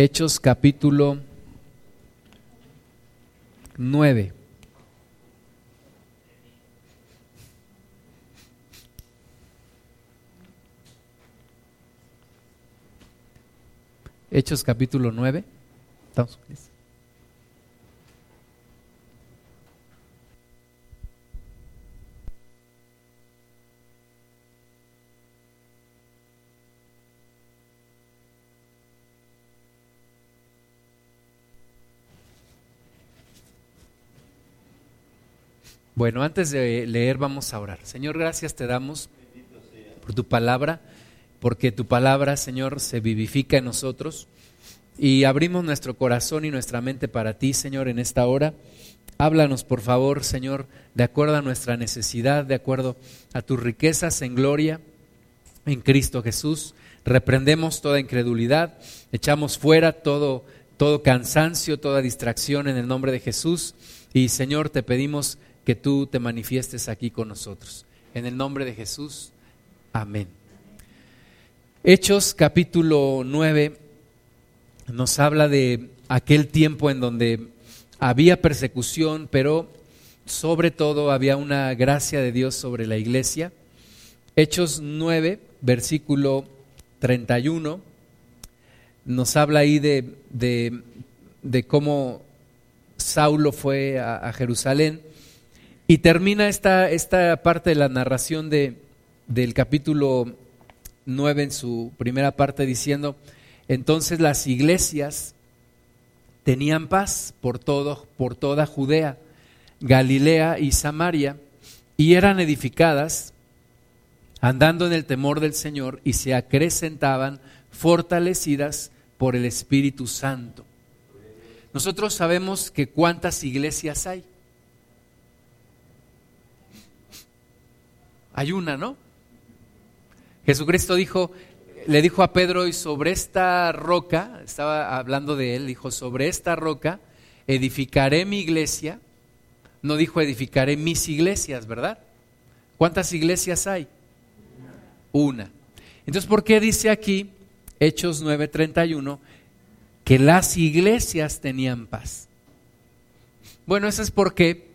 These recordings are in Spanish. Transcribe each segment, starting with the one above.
Hechos capítulo 9. Hechos capítulo 9. ¿Estamos? Bueno, antes de leer vamos a orar. Señor, gracias te damos por tu palabra, porque tu palabra, Señor, se vivifica en nosotros y abrimos nuestro corazón y nuestra mente para ti, Señor, en esta hora. Háblanos, por favor, Señor, de acuerdo a nuestra necesidad, de acuerdo a tus riquezas en gloria en Cristo Jesús. Reprendemos toda incredulidad, echamos fuera todo, todo cansancio, toda distracción en el nombre de Jesús. Y Señor, te pedimos que tú te manifiestes aquí con nosotros. En el nombre de Jesús, amén. Hechos capítulo 9 nos habla de aquel tiempo en donde había persecución, pero sobre todo había una gracia de Dios sobre la iglesia. Hechos 9, versículo 31, nos habla ahí de, de, cómo Saulo fue a, a Jerusalén y termina esta, esta parte de la narración de, del capítulo 9 en su primera parte diciendo, entonces las iglesias tenían paz por, todo, por toda Judea, Galilea y Samaria, y eran edificadas andando en el temor del Señor y se acrecentaban fortalecidas por el Espíritu Santo. Nosotros sabemos que cuántas iglesias hay. Hay una, ¿no? Jesucristo dijo, le dijo a Pedro, y sobre esta roca, estaba hablando de él, dijo, sobre esta roca edificaré mi iglesia. No dijo edificaré mis iglesias, ¿verdad? ¿Cuántas iglesias hay? Una. Entonces, ¿por qué dice aquí, Hechos 9:31, que las iglesias tenían paz? Bueno, eso es porque,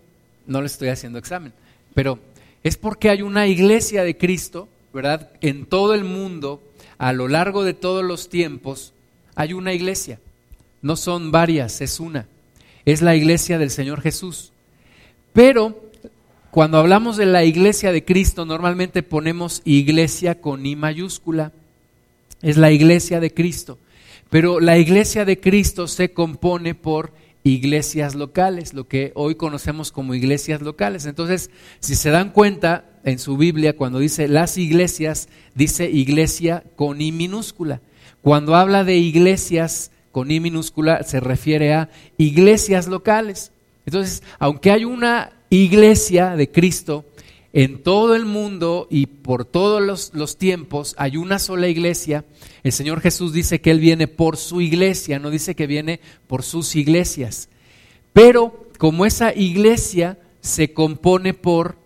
no le estoy haciendo examen, pero es porque hay una iglesia de Cristo, ¿verdad? En todo el mundo, a lo largo de todos los tiempos, hay una iglesia. No son varias, es una. Es la iglesia del Señor Jesús. Pero cuando hablamos de la iglesia de Cristo, normalmente ponemos iglesia con I mayúscula. Es la iglesia de Cristo. Pero la iglesia de Cristo se compone por iglesias locales, lo que hoy conocemos como iglesias locales. Entonces, si se dan cuenta en su Biblia, cuando dice las iglesias, dice iglesia con I minúscula. Cuando habla de iglesias con I minúscula, se refiere a iglesias locales. Entonces, aunque hay una iglesia de Cristo, en todo el mundo y por todos los, tiempos hay una sola iglesia. El Señor Jesús dice que Él viene por su iglesia, no dice que viene por sus iglesias. Pero como esa iglesia se compone por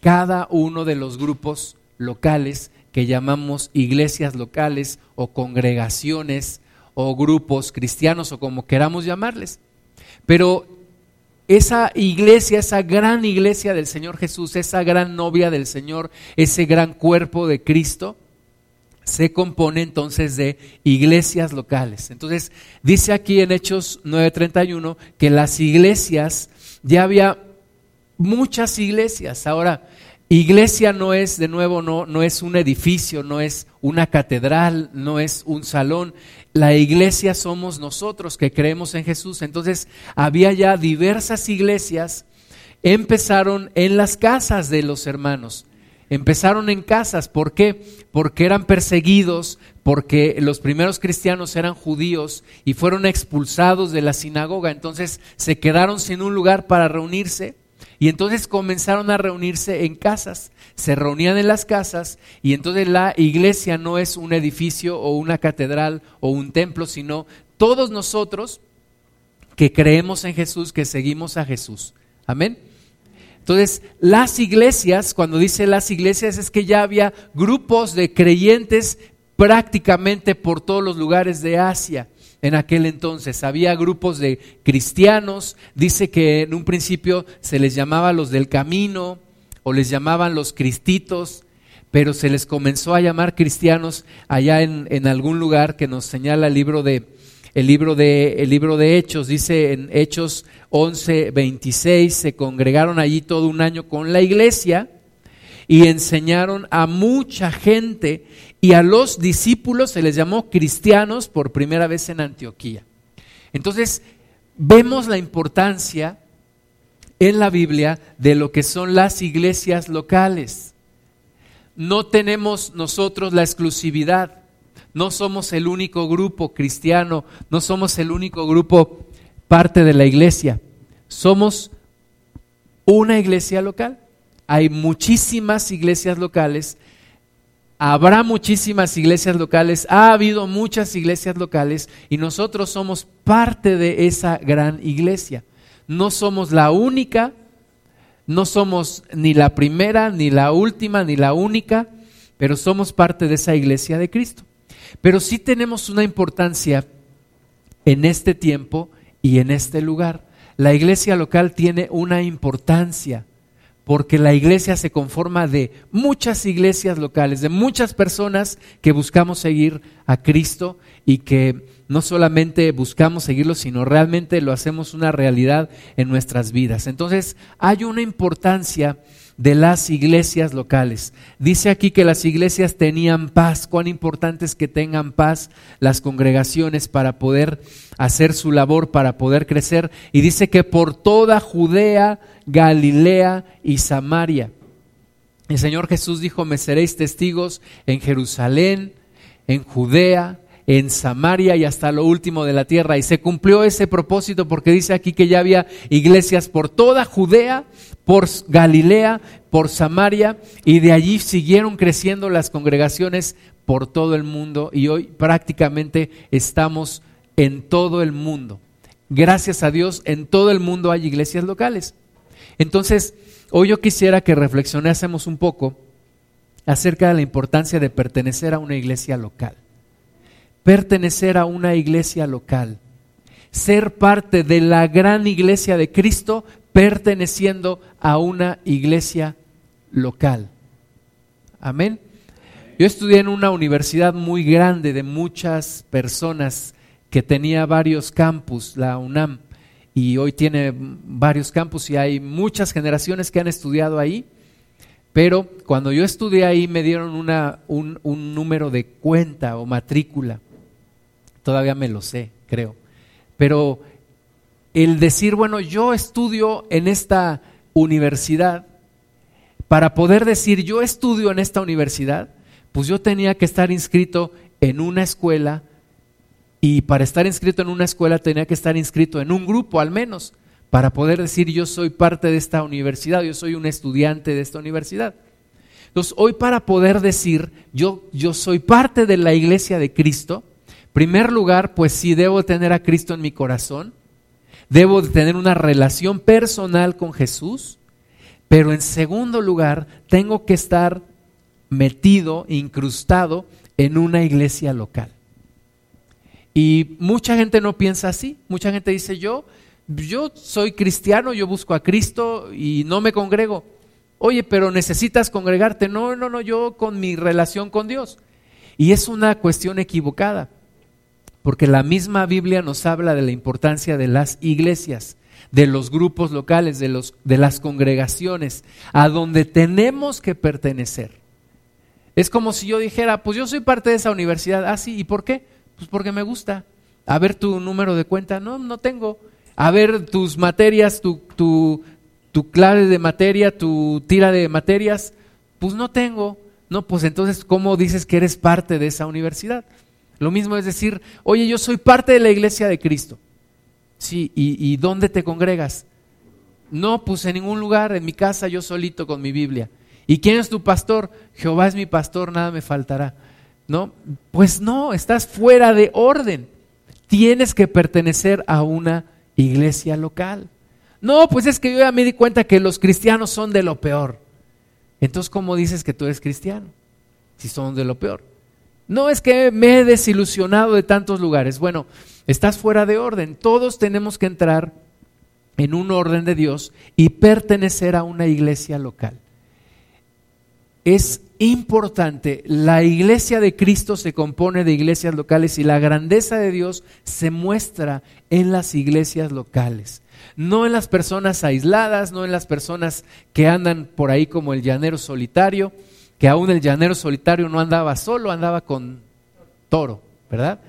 cada uno de los grupos locales que llamamos iglesias locales o congregaciones o grupos cristianos o como queramos llamarles. Pero esa iglesia, esa gran iglesia del Señor Jesús, esa gran novia del Señor, ese gran cuerpo de Cristo, se compone entonces de iglesias locales. Entonces, dice aquí en Hechos 9:31 que las iglesias, ya había muchas iglesias. Ahora, iglesia no es, de nuevo, no, no es un edificio, no es una catedral, no es un salón. La iglesia somos nosotros que creemos en Jesús. Entonces había ya diversas iglesias, empezaron en las casas de los hermanos. Empezaron en casas, ¿por qué? Porque eran perseguidos, porque los primeros cristianos eran judíos y fueron expulsados de la sinagoga, entonces se quedaron sin un lugar para reunirse y entonces comenzaron a reunirse en casas, se reunían en las casas y entonces la iglesia no es un edificio o una catedral o un templo, sino todos nosotros que creemos en Jesús, que seguimos a Jesús. Amén. Entonces, las iglesias, cuando dice las iglesias, es que ya había grupos de creyentes prácticamente por todos los lugares de Asia. En aquel entonces. Había grupos de cristianos, dice que en un principio se les llamaba los del camino o les llamaban los cristitos, pero se les comenzó a llamar cristianos allá en, algún lugar que nos señala el libro de, el libro de, el libro de Hechos, dice en Hechos 11, 26, se congregaron allí todo un año con la iglesia y enseñaron a mucha gente y a los discípulos se les llamó cristianos por primera vez en Antioquía. Entonces, vemos la importancia en la Biblia de lo que son las iglesias locales. No tenemos nosotros la exclusividad no somos el único grupo cristiano, no somos el único grupo parte de la iglesia. Somos una iglesia local. Hay muchísimas iglesias locales, habrá muchísimas iglesias locales, ha habido muchas iglesias locales y nosotros somos parte de esa gran iglesia. No somos la única, no somos ni la primera, ni la última, ni la única, pero somos parte de esa iglesia de Cristo. Pero sí tenemos una importancia en este tiempo y en este lugar. La iglesia local tiene una importancia porque la iglesia se conforma de muchas iglesias locales, de muchas personas que buscamos seguir a Cristo y que no solamente buscamos seguirlo, sino realmente lo hacemos una realidad en nuestras vidas. Entonces, hay una importancia de las iglesias locales. Dice aquí que las iglesias tenían paz. Cuán importante es que tengan paz las congregaciones para poder hacer su labor, para poder crecer. Y dice que por toda Judea, Galilea y Samaria. El Señor Jesús dijo, me seréis testigos en Jerusalén, en Judea, en Samaria y hasta lo último de la tierra. Y se cumplió ese propósito porque dice aquí que ya había iglesias por toda Judea, por Galilea, por Samaria, y de allí siguieron creciendo las congregaciones por todo el mundo y hoy prácticamente estamos en todo el mundo. Gracias a Dios, en todo el mundo hay iglesias locales. Entonces, hoy yo quisiera que reflexionásemos un poco acerca de la importancia de pertenecer a una iglesia local pertenecer a una iglesia local, ser parte de la gran iglesia de Cristo perteneciendo a una iglesia local. Amén. Yo estudié en una universidad muy grande de muchas personas que tenía varios campus, la UNAM, y hoy tiene varios campus y hay muchas generaciones que han estudiado ahí. Pero cuando yo estudié ahí me dieron un número de cuenta o matrícula todavía me lo sé, creo. Pero el decir, bueno, yo estudio en esta universidad, para poder decir yo estudio en esta universidad, pues yo tenía que estar inscrito en una escuela y para estar inscrito en una escuela tenía que estar inscrito en un grupo al menos, para poder decir yo soy parte de esta universidad, yo soy un estudiante de esta universidad. Entonces, hoy para poder decir yo, yo soy parte de la iglesia de Cristo, primer lugar, pues sí debo tener a Cristo en mi corazón, debo de tener una relación personal con Jesús, pero en segundo lugar, tengo que estar metido, incrustado en una iglesia local. Y mucha gente no piensa así, mucha gente dice, yo, yo soy cristiano, yo busco a Cristo y no me congrego. Oye, pero necesitas congregarte. No, no, no, yo con mi relación con Dios. Y es una cuestión equivocada porque la misma Biblia nos habla de la importancia de las iglesias, de los grupos locales, de, los, de las congregaciones, a donde tenemos que pertenecer. Es como si yo dijera, pues yo soy parte de esa universidad. Ah, sí, ¿y por qué? Pues porque me gusta. A ver tu número de cuenta. No, no tengo. A ver tus materias, tu, tu, tu clave de materia, tu tira de materias. Pues no tengo. No, pues entonces, ¿cómo dices que eres parte de esa universidad? Lo mismo es decir, oye, yo soy parte de la iglesia de Cristo. Sí, ¿y, dónde te congregas? No, pues en ningún lugar, en mi casa yo solito con mi Biblia. ¿Y quién es tu pastor? Jehová es mi pastor, nada me faltará. ¿No? Pues no, estás fuera de orden. Tienes que pertenecer a una iglesia local. No, pues es que yo ya me di cuenta que los cristianos son de lo peor. Entonces, ¿cómo dices que tú eres cristiano? Si son de lo peor. No es que me he desilusionado de tantos lugares. Bueno, Estás fuera de orden. Todos tenemos que entrar en un orden de Dios y pertenecer a una iglesia local. Es importante, la iglesia de Cristo se compone de iglesias locales y la grandeza de Dios se muestra en las iglesias locales. No en las personas aisladas, no en las personas que andan por ahí como el llanero solitario, que aún el llanero solitario no andaba solo, andaba con toro, ¿verdad?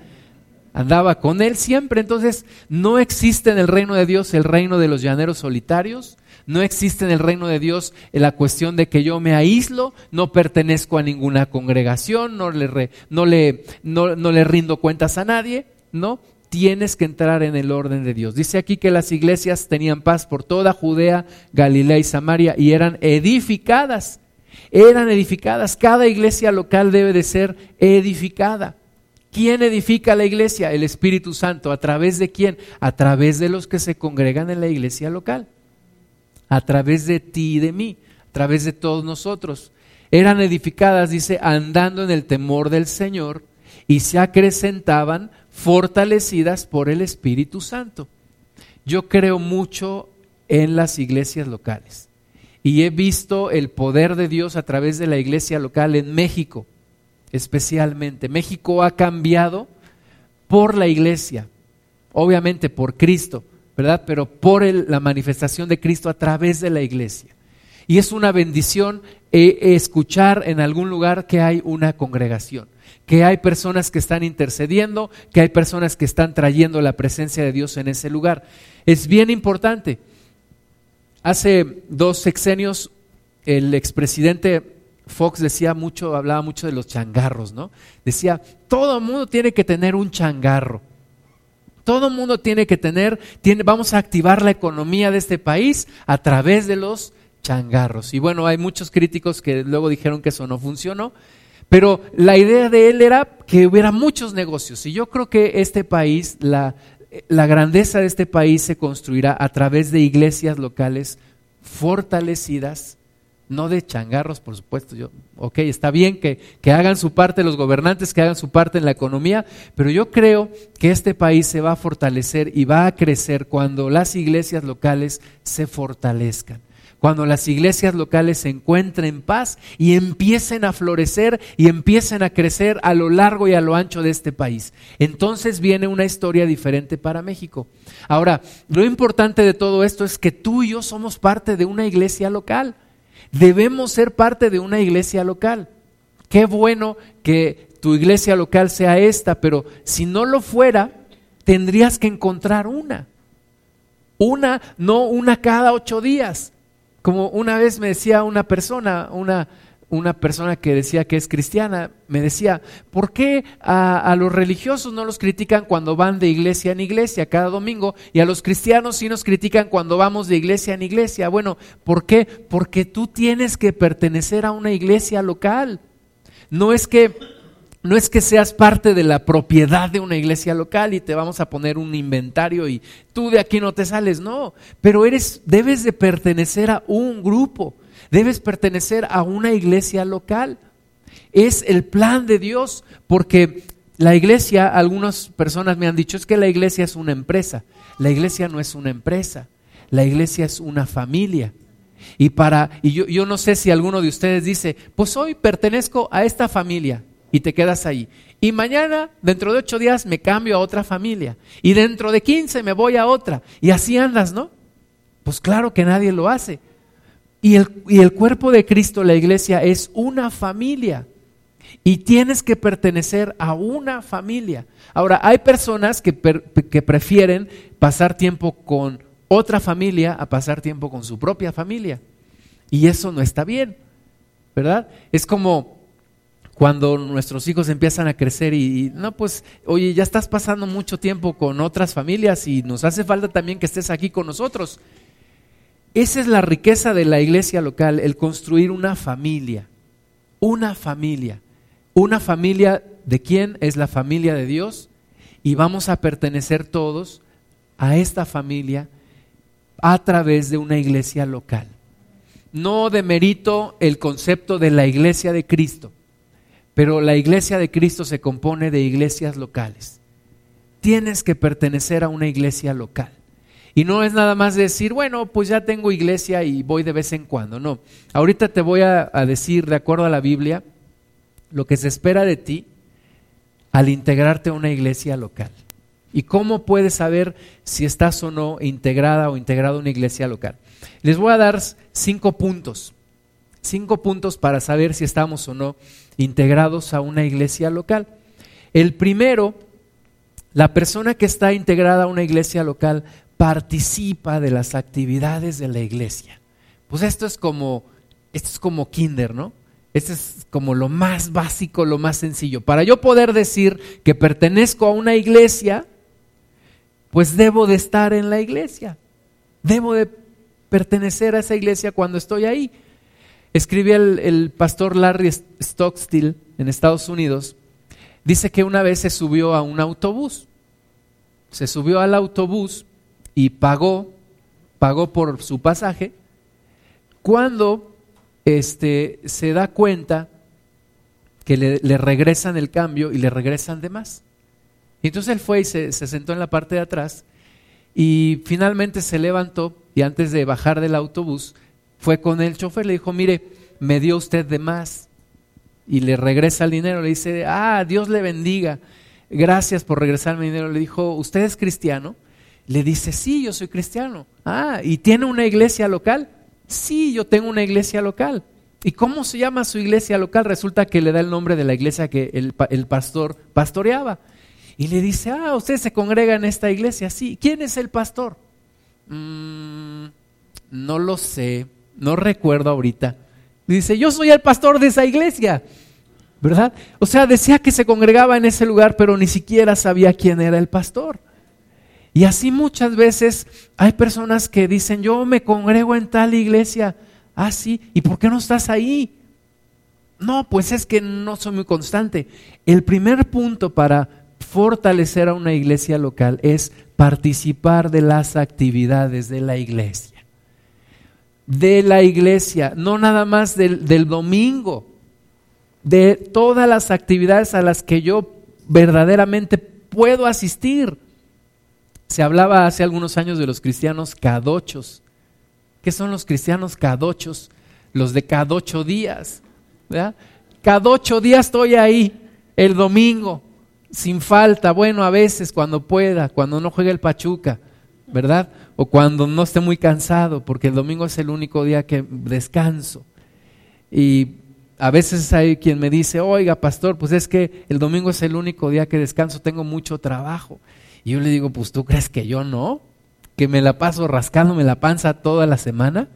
andaba con él siempre. Entonces, no existe en el reino de Dios el reino de los llaneros solitarios, no existe en el reino de Dios la cuestión de que yo me aíslo, no pertenezco a ninguna congregación, no le, no le, no, no le rindo cuentas a nadie, ¿no? Tienes que entrar en el orden de Dios. Dice aquí que las iglesias tenían paz por toda Judea, Galilea y Samaria y eran edificadas. Eran edificadas. Cada iglesia local debe de ser edificada. ¿Quién edifica la iglesia? El Espíritu Santo. ¿A través de quién? A través de los que se congregan en la iglesia local. A través de ti y de mí. A través de todos nosotros. Eran edificadas, dice, andando en el temor del Señor y se acrecentaban fortalecidas por el Espíritu Santo. Yo creo mucho en las iglesias locales y he visto el poder de Dios a través de la iglesia local en México especialmente. México ha cambiado por la iglesia, obviamente por Cristo, ¿verdad? Pero por la manifestación de Cristo a través de la iglesia. Y es una bendición eh, escuchar en algún lugar que hay una congregación, que hay personas que están intercediendo, que hay personas que están trayendo la presencia de Dios en ese lugar. Es bien importante. Hace dos sexenios el expresidente Fox decía mucho, hablaba mucho de los changarros, ¿no? Decía, todo mundo tiene que tener un changarro. Todo mundo tiene que tener, vamos a activar la economía de este país a través de los changarros. Y bueno, hay muchos críticos que luego dijeron que eso no funcionó, pero la idea de él era que hubiera muchos negocios. Y yo creo que este país, la, la grandeza de este país se construirá a través de iglesias locales fortalecidas no de changarros, por supuesto. Yo, ok, está bien que, que, hagan su parte los gobernantes, que hagan su parte en la economía, pero yo creo que este país se va a fortalecer y va a crecer cuando las iglesias locales se fortalezcan. Cuando las iglesias locales se encuentren paz y empiecen a florecer y empiecen a crecer a lo largo y a lo ancho de este país. Entonces viene una historia diferente para México. Ahora, lo importante de todo esto es que tú y yo somos parte de una iglesia local. Debemos ser parte de una iglesia local. Qué bueno que tu iglesia local sea esta, pero si no lo fuera, tendrías que encontrar una. Una, no una cada ocho días. Como una vez me decía una persona, una, una persona que decía que es cristiana, me decía, ¿por qué a, los religiosos no los critican cuando van de iglesia en iglesia cada domingo y a los cristianos sí nos critican cuando vamos de iglesia en iglesia? Bueno, ¿por qué? Porque tú tienes que pertenecer a una iglesia local. No es que no es que seas parte de la propiedad de una iglesia local y te vamos a poner un inventario y tú de aquí no te sales, no, pero eres debes de pertenecer a un grupo debes pertenecer a una iglesia local. Es el plan de Dios, porque la iglesia, algunas personas me han dicho, es que la iglesia es una empresa. La iglesia no es una empresa, la iglesia es una familia. Y para, y yo, yo no sé si alguno de ustedes dice, pues hoy pertenezco a esta familia y te quedas ahí. Y mañana, dentro de ocho días, me cambio a otra familia. Y dentro de quince me voy a otra. Y así andas, ¿no? Pues claro que nadie lo hace. Y el, cuerpo de Cristo, la iglesia, es una familia. Y tienes que pertenecer a una familia. Ahora, hay personas que, que prefieren pasar tiempo con otra familia a pasar tiempo con su propia familia. Y eso no está bien, ¿verdad? Es como cuando nuestros hijos empiezan a crecer y, no, pues, oye, ya estás pasando mucho tiempo con otras familias y nos hace falta también que estés aquí con nosotros. Esa es la riqueza de la iglesia local, el construir una familia, una familia. Una familia de quién es la familia de Dios y vamos a pertenecer todos a esta familia a través de una iglesia local. No demerito el concepto de la iglesia de Cristo, pero la iglesia de Cristo se compone de iglesias locales tienes que pertenecer a una iglesia local. Y no es nada más decir, bueno, pues ya tengo iglesia y voy de vez en cuando. No, ahorita te voy a, decir, de acuerdo a la Biblia, lo que se espera de ti al integrarte a una iglesia local. ¿Y cómo puedes saber si estás o no integrada o integrado a una iglesia local? Les voy a dar cinco puntos, cinco puntos para saber si estamos o no integrados a una iglesia local. El primero, la persona que está integrada a una iglesia local participa de las actividades de la iglesia. Pues esto es como, esto es como kinder, ¿no? Esto es como lo más básico, lo más sencillo. Para yo poder decir que pertenezco a una iglesia, pues debo de estar en la iglesia. Debo de pertenecer a esa iglesia cuando estoy ahí. Escribía el, pastor Larry Stockstill en Estados Unidos, dice que una vez se subió a un autobús. Se subió al autobús y pagó, pagó por su pasaje, cuando este, se da cuenta que le, regresan el cambio y le regresan de más. entonces él fue y se, se sentó en la parte de atrás y finalmente se levantó y antes de bajar del autobús fue con el chofer, le dijo, mire, me dio usted de más y le regresa el dinero, le dice, ah, Dios le bendiga, gracias por regresarme el dinero. Le dijo, ¿usted es cristiano? Le dice, sí, yo soy cristiano. Ah, ¿y tiene una iglesia local? Sí, yo tengo una iglesia local. ¿Y cómo se llama su iglesia local? Resulta que le da el nombre de la iglesia que el, pastor pastoreaba. Y le dice, ah, usted se congrega en esta iglesia. Sí, ¿quién es el pastor? Mm, no lo sé, no recuerdo ahorita. Dice, yo soy el pastor de esa iglesia. ¿Verdad? O sea, decía que se congregaba en ese lugar, pero ni siquiera sabía quién era el pastor. Y así muchas veces hay personas que dicen, yo me congrego en tal iglesia. Ah, sí, ¿y por qué no estás ahí? No, pues es que no soy muy constante. El primer punto para fortalecer a una iglesia local es participar de las actividades de la iglesia. De la iglesia, no nada más del, del domingo, de todas las actividades a las que yo verdaderamente puedo asistir. Se hablaba hace algunos años de los cristianos cadochos. ¿Qué son los cristianos cadochos? Los de cada ocho días. Cada ocho días estoy ahí, el domingo, sin falta. Bueno, a veces cuando pueda, cuando no juegue el Pachuca, ¿verdad? O cuando no esté muy cansado, porque el domingo es el único día que descanso. Y a veces hay quien me dice, oiga, pastor, pues es que el domingo es el único día que descanso, tengo mucho trabajo. Y yo le digo, pues tú crees que yo no, que me la paso rascándome la panza toda la semana.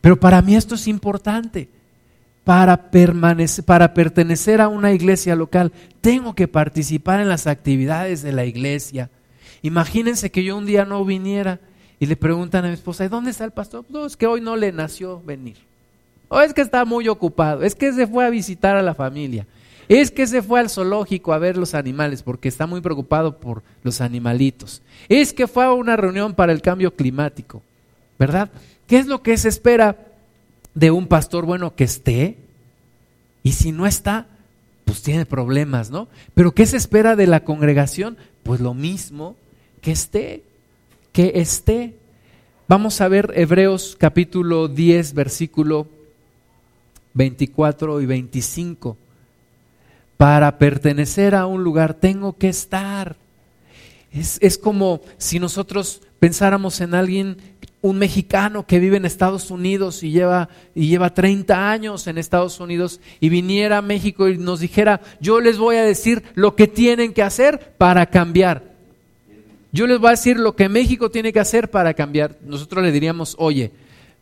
Pero para mí esto es importante. Para, permanecer, para pertenecer a una iglesia local, tengo que participar en las actividades de la iglesia. Imagínense que yo un día no viniera y le preguntan a mi esposa, ¿y dónde está el pastor? No, es que hoy no le nació venir. O es que está muy ocupado, es que se fue a visitar a la familia. Es que se fue al zoológico a ver los animales porque está muy preocupado por los animalitos. Es que fue a una reunión para el cambio climático, ¿verdad? ¿Qué es lo que se espera de un pastor bueno que esté? Y si no está, pues tiene problemas, ¿no? Pero ¿qué se espera de la congregación? Pues lo mismo, que esté, que esté. Vamos a ver Hebreos capítulo 10, versículo 24 y 25 para pertenecer a un lugar tengo que estar. Es, como si nosotros pensáramos en alguien, un mexicano que vive en Estados Unidos y lleva, y lleva 30 años en Estados Unidos y viniera a México y nos dijera, yo les voy a decir lo que tienen que hacer para cambiar. Yo les voy a decir lo que México tiene que hacer para cambiar. Nosotros le diríamos, oye,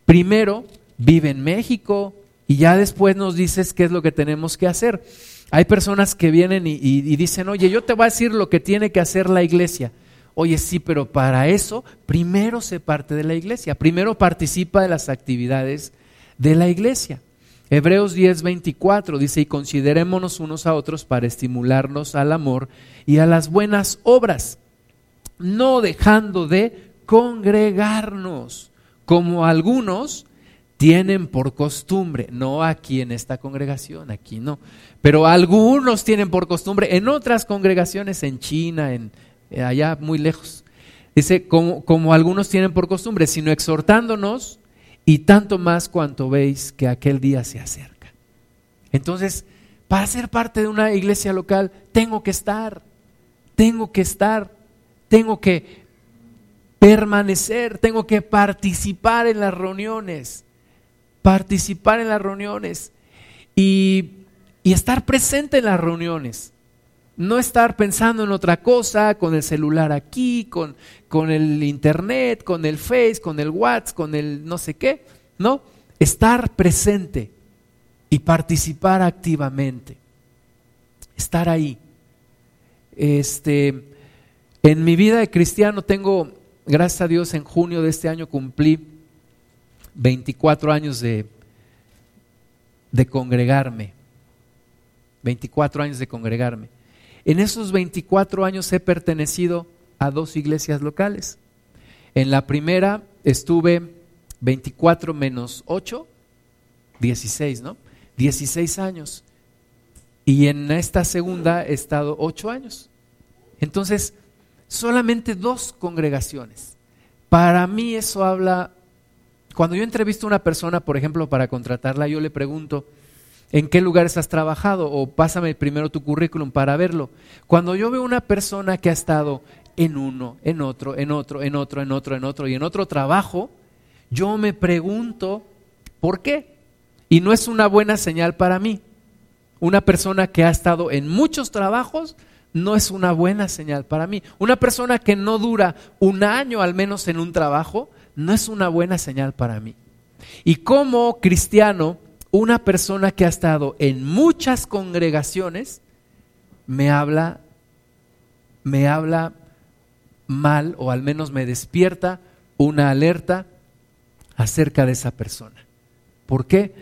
primero vive en México y ya después nos dices qué es lo que tenemos que hacer. Hay personas que vienen y, dicen, oye, yo te voy a decir lo que tiene que hacer la iglesia. Oye, sí, pero para eso primero se parte de la iglesia, primero participa de las actividades de la iglesia. Hebreos 10, 24 dice, y considerémonos unos a otros para estimularnos al amor y a las buenas obras, no dejando de congregarnos, como algunos tienen por costumbre, no aquí en esta congregación, aquí no, pero algunos tienen por costumbre en otras congregaciones, en China, en eh, allá muy lejos. Dice, como, como algunos tienen por costumbre, sino exhortándonos y tanto más cuanto veis que aquel día se acerca. Entonces, para ser parte de una iglesia local, tengo que estar, tengo que estar, tengo que permanecer, tengo que participar en las reuniones, participar en las reuniones y, y estar presente en las reuniones. No estar pensando en otra cosa, con el celular aquí, con, con el internet, con el Face, con el WhatsApp, con el no sé qué. No, estar presente y participar activamente. Estar ahí. Este, en mi vida de cristiano tengo, gracias a Dios, en junio de este año cumplí 24 años de, de congregarme. 24 años de congregarme. En esos 24 años he pertenecido a dos iglesias locales. En la primera estuve 24 menos 8, 16, ¿no? 16 años. Y en esta segunda he estado 8 años. Entonces, solamente dos congregaciones. Para mí eso habla, cuando yo entrevisto a una persona, por ejemplo, para contratarla, yo le pregunto, en qué lugares has trabajado o pásame primero tu currículum para verlo. Cuando yo veo una persona que ha estado en uno, en otro, en otro, en otro, en otro, en otro y en otro trabajo, yo me pregunto, ¿por qué? Y no es una buena señal para mí. Una persona que ha estado en muchos trabajos no es una buena señal para mí. Una persona que no dura un año al menos en un trabajo no es una buena señal para mí. Y como cristiano, una persona que ha estado en muchas congregaciones me habla, me habla mal o al menos me despierta una alerta acerca de esa persona. ¿Por qué?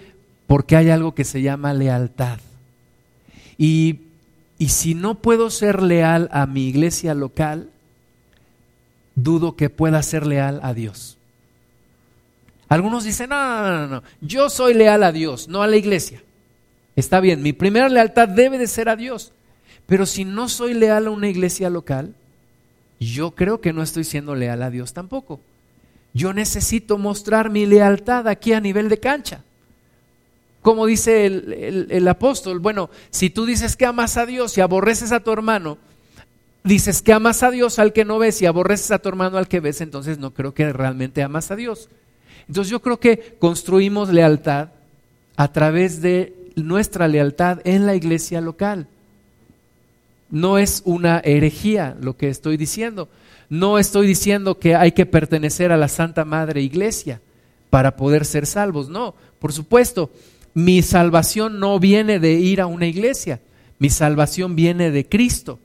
Porque hay algo que se llama lealtad. Y, y si no puedo ser leal a mi iglesia local, dudo que pueda ser leal a Dios. Algunos dicen, no, no, no, no, yo soy leal a Dios, no a la iglesia. Está bien, mi primera lealtad debe de ser a Dios. Pero si no soy leal a una iglesia local, yo creo que no estoy siendo leal a Dios tampoco. Yo necesito mostrar mi lealtad aquí a nivel de cancha. Como dice el, el, apóstol, bueno, si tú dices que amas a Dios y aborreces a tu hermano, dices que amas a Dios al que no ves y aborreces a tu hermano al que ves, entonces no creo que realmente amas a Dios. Entonces yo creo que construimos lealtad a través de nuestra lealtad en la iglesia local. No es una herejía lo que estoy diciendo. No estoy diciendo que hay que pertenecer a la Santa Madre Iglesia para poder ser salvos. No, por supuesto, mi salvación no viene de ir a una iglesia. Mi salvación viene de Cristo.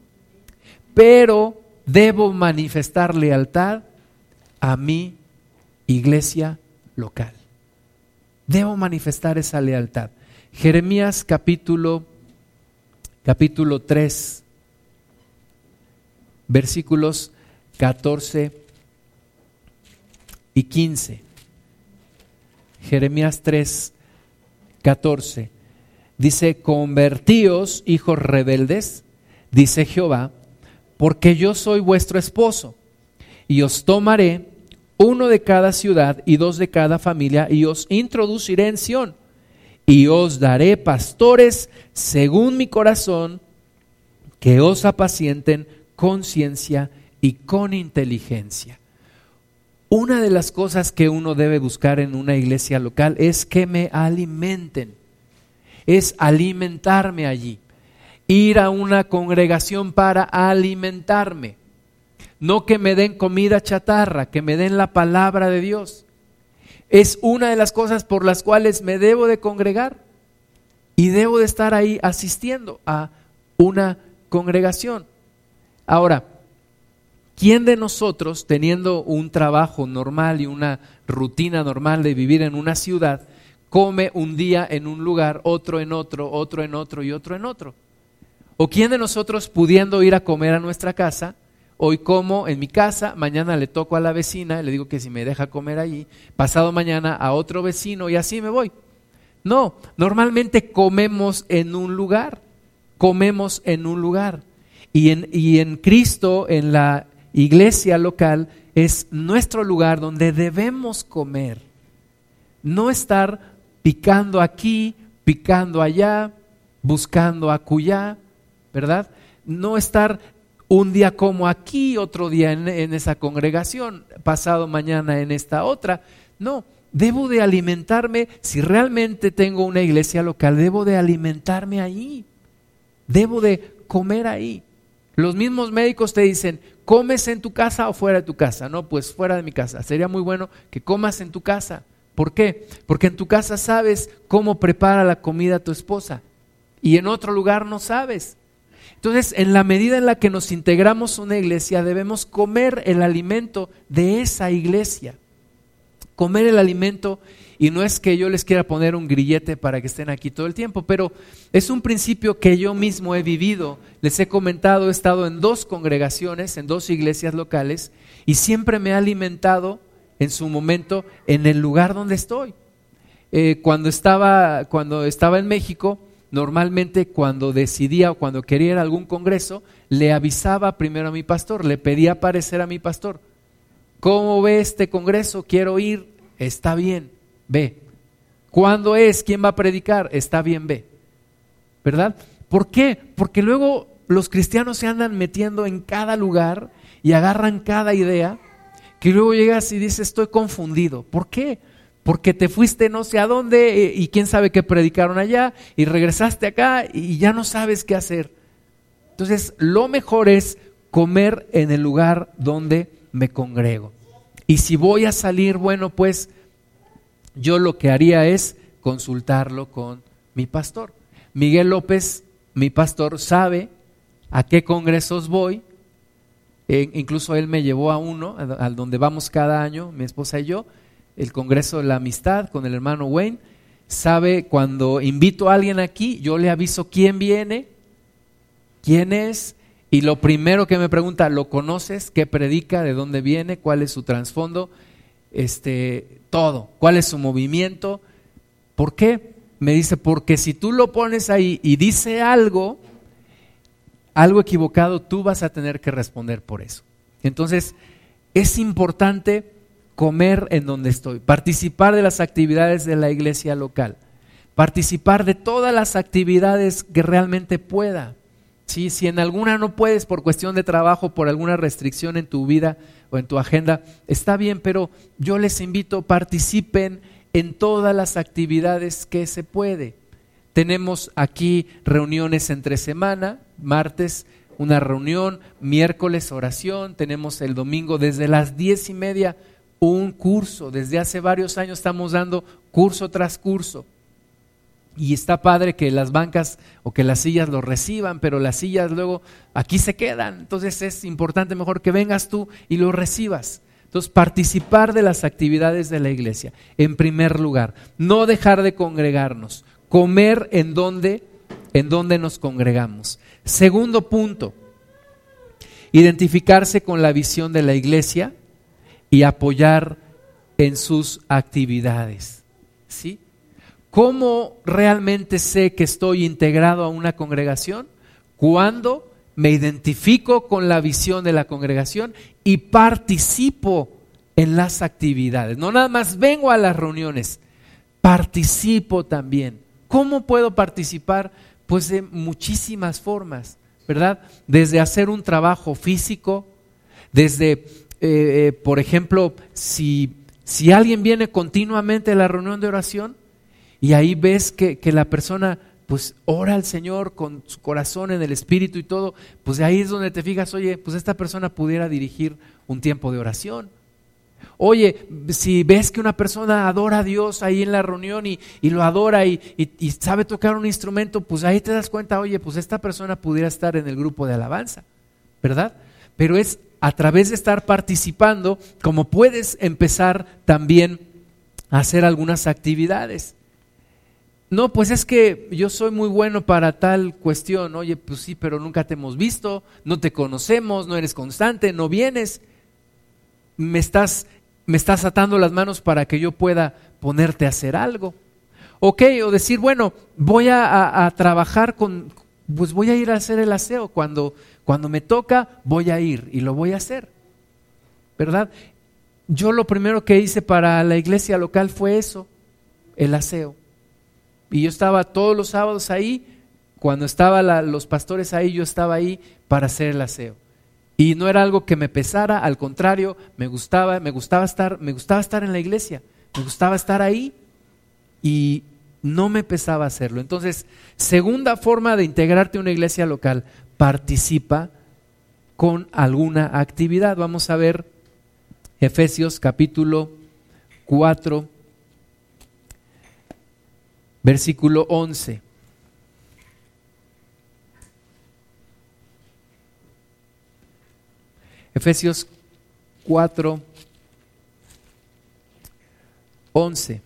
Pero debo manifestar lealtad a mi iglesia local. Debo manifestar esa lealtad. Jeremías capítulo capítulo 3 versículos 14 y 15. Jeremías 3 14 dice, "Convertíos, hijos rebeldes", dice Jehová, "porque yo soy vuestro esposo y os tomaré uno de cada ciudad y dos de cada familia, y os introduciré en Sión, y os daré pastores según mi corazón, que os apacienten con ciencia y con inteligencia. Una de las cosas que uno debe buscar en una iglesia local es que me alimenten, es alimentarme allí, ir a una congregación para alimentarme no que me den comida chatarra, que me den la palabra de Dios. Es una de las cosas por las cuales me debo de congregar y debo de estar ahí asistiendo a una congregación. Ahora, ¿quién de nosotros, teniendo un trabajo normal y una rutina normal de vivir en una ciudad, come un día en un lugar, otro en otro, otro en otro y otro en otro? ¿O quién de nosotros, pudiendo ir a comer a nuestra casa, Hoy como en mi casa, mañana le toco a la vecina, le digo que si me deja comer allí, pasado mañana a otro vecino y así me voy. No, normalmente comemos en un lugar, comemos en un lugar. Y en, y en Cristo, en la iglesia local, es nuestro lugar donde debemos comer. No estar picando aquí, picando allá, buscando acullá, ¿verdad? No estar un día como aquí, otro día en, en, esa congregación, pasado mañana en esta otra. No, debo de alimentarme, si realmente tengo una iglesia local, debo de alimentarme ahí, debo de comer ahí. Los mismos médicos te dicen, ¿comes en tu casa o fuera de tu casa? No, pues fuera de mi casa. Sería muy bueno que comas en tu casa. ¿Por qué? Porque en tu casa sabes cómo prepara la comida tu esposa y en otro lugar no sabes. Entonces, en la medida en la que nos integramos a una iglesia, debemos comer el alimento de esa iglesia. Comer el alimento, y no es que yo les quiera poner un grillete para que estén aquí todo el tiempo, pero es un principio que yo mismo he vivido. Les he comentado, he estado en dos congregaciones, en dos iglesias locales, y siempre me ha alimentado en su momento en el lugar donde estoy. Eh, cuando, estaba, cuando estaba en México, normalmente cuando decidía o cuando quería ir a algún congreso, le avisaba primero a mi pastor, le pedía aparecer a mi pastor. ¿Cómo ve este congreso? Quiero ir. Está bien, ve. ¿Cuándo es? ¿Quién va a predicar? Está bien, ve. ¿Verdad? ¿Por qué? Porque luego los cristianos se andan metiendo en cada lugar y agarran cada idea que luego llegas y dices, estoy confundido. ¿Por qué? porque te fuiste no sé a dónde eh, y quién sabe qué predicaron allá y regresaste acá y ya no sabes qué hacer. Entonces, lo mejor es comer en el lugar donde me congrego. Y si voy a salir, bueno, pues yo lo que haría es consultarlo con mi pastor. Miguel López, mi pastor, sabe a qué congresos voy. E incluso él me llevó a uno, al donde vamos cada año, mi esposa y yo el Congreso de la Amistad con el hermano Wayne, sabe cuando invito a alguien aquí, yo le aviso quién viene, quién es, y lo primero que me pregunta, ¿lo conoces? ¿Qué predica? ¿De dónde viene? ¿Cuál es su trasfondo? Este, todo. ¿Cuál es su movimiento? ¿Por qué? Me dice, porque si tú lo pones ahí y dice algo, algo equivocado, tú vas a tener que responder por eso. Entonces, es importante comer en donde estoy, participar de las actividades de la iglesia local, participar de todas las actividades que realmente pueda. ¿Sí? Si en alguna no puedes por cuestión de trabajo, por alguna restricción en tu vida o en tu agenda, está bien, pero yo les invito, participen en todas las actividades que se puede. Tenemos aquí reuniones entre semana, martes una reunión, miércoles oración, tenemos el domingo desde las diez y media un curso. Desde hace varios años estamos dando curso tras curso. Y está padre que las bancas o que las sillas lo reciban, pero las sillas luego aquí se quedan. Entonces es importante mejor que vengas tú y lo recibas. Entonces, participar de las actividades de la iglesia, en primer lugar. No dejar de congregarnos. Comer en donde, en donde nos congregamos. Segundo punto, identificarse con la visión de la iglesia y apoyar en sus actividades. ¿Sí? ¿Cómo realmente sé que estoy integrado a una congregación? Cuando me identifico con la visión de la congregación y participo en las actividades. No nada más vengo a las reuniones, participo también. ¿Cómo puedo participar? Pues de muchísimas formas, ¿verdad? Desde hacer un trabajo físico, desde eh, eh, por ejemplo, si, si alguien viene continuamente a la reunión de oración y ahí ves que, que la persona pues ora al Señor con su corazón en el Espíritu y todo, pues de ahí es donde te fijas, oye, pues esta persona pudiera dirigir un tiempo de oración. Oye, si ves que una persona adora a Dios ahí en la reunión y, y lo adora y, y, sabe tocar un instrumento, pues ahí te das cuenta, oye, pues esta persona pudiera estar en el grupo de alabanza, ¿verdad? Pero es a través de estar participando, como puedes empezar también a hacer algunas actividades. No, pues es que yo soy muy bueno para tal cuestión. Oye, pues sí, pero nunca te hemos visto, no te conocemos, no eres constante, no vienes. Me estás, me estás atando las manos para que yo pueda ponerte a hacer algo. Ok, o decir, bueno, voy a, trabajar con, pues voy a ir a hacer el aseo. Cuando, cuando me toca, voy a ir y lo voy a hacer. ¿Verdad? Yo lo primero que hice para la iglesia local fue eso, el aseo. Y yo estaba todos los sábados ahí, cuando estaban los pastores ahí, yo estaba ahí para hacer el aseo. Y no era algo que me pesara, al contrario, me gustaba, me gustaba estar, me gustaba estar en la iglesia, me gustaba estar ahí y no me pesaba hacerlo. Entonces, segunda forma de integrarte a una iglesia local, participa con alguna actividad. Vamos a ver Efesios capítulo 4, versículo 11. Efesios 4, 11.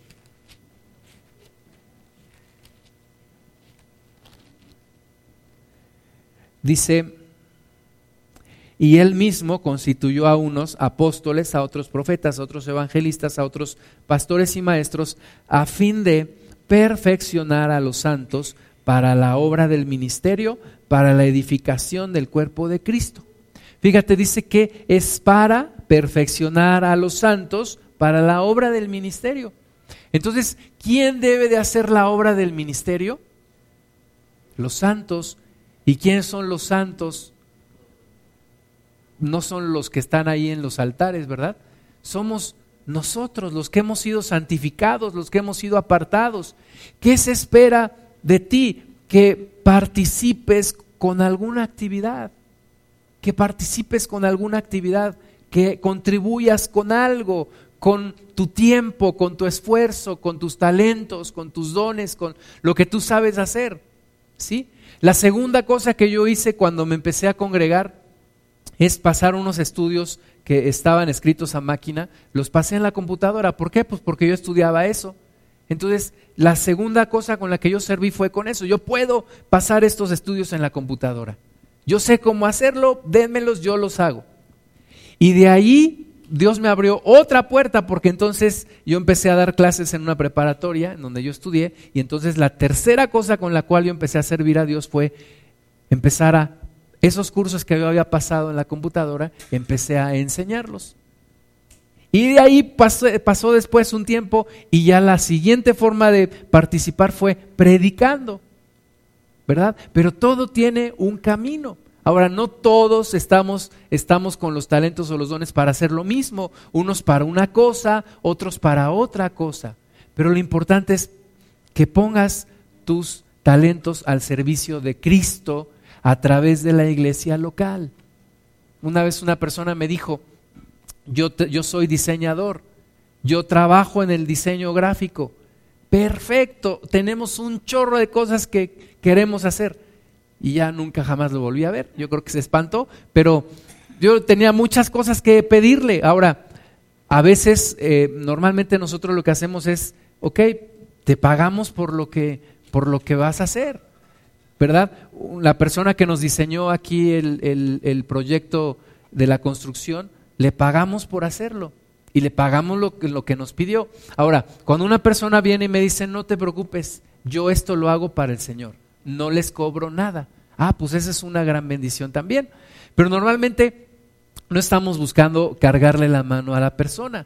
Dice, y él mismo constituyó a unos apóstoles, a otros profetas, a otros evangelistas, a otros pastores y maestros, a fin de perfeccionar a los santos para la obra del ministerio, para la edificación del cuerpo de Cristo Fíjate, dice que es para perfeccionar a los santos para la obra del ministerio. Entonces, ¿quién debe de hacer la obra del ministerio? Los santos. ¿Y quiénes son los santos? No son los que están ahí en los altares, ¿verdad? Somos nosotros los que hemos sido santificados, los que hemos sido apartados. ¿Qué se espera de ti? Que participes con alguna actividad que participes con alguna actividad, que contribuyas con algo, con tu tiempo, con tu esfuerzo, con tus talentos, con tus dones, con lo que tú sabes hacer. ¿Sí? La segunda cosa que yo hice cuando me empecé a congregar es pasar unos estudios que estaban escritos a máquina, los pasé en la computadora. ¿Por qué? Pues porque yo estudiaba eso. Entonces, la segunda cosa con la que yo serví fue con eso. Yo puedo pasar estos estudios en la computadora. Yo sé cómo hacerlo, dénmelos, yo los hago. Y de ahí Dios me abrió otra puerta porque entonces yo empecé a dar clases en una preparatoria en donde yo estudié y entonces la tercera cosa con la cual yo empecé a servir a Dios fue empezar a esos cursos que yo había pasado en la computadora, empecé a enseñarlos. Y de ahí pasó, después un tiempo y ya la siguiente forma de participar fue predicando. ¿verdad? Pero todo tiene un camino. Ahora, no todos estamos, estamos con los talentos o los dones para hacer lo mismo, unos para una cosa, otros para otra cosa. Pero lo importante es que pongas tus talentos al servicio de Cristo a través de la iglesia local. Una vez una persona me dijo, yo, soy diseñador, yo trabajo en el diseño gráfico, perfecto, tenemos un chorro de cosas que queremos hacer. Y ya nunca jamás lo volví a ver, yo creo que se espantó, pero yo tenía muchas cosas que pedirle. Ahora, a veces, eh, normalmente nosotros lo que hacemos es, ok, te pagamos por lo que, por lo que vas a hacer, ¿verdad? La persona que nos diseñó aquí el, el proyecto de la construcción, le pagamos por hacerlo y le pagamos lo, lo que nos pidió. Ahora, cuando una persona viene y me dice, no te preocupes, yo esto lo hago para el Señor, no les cobro nada. Ah, pues esa es una gran bendición también. Pero normalmente no estamos buscando cargarle la mano a la persona.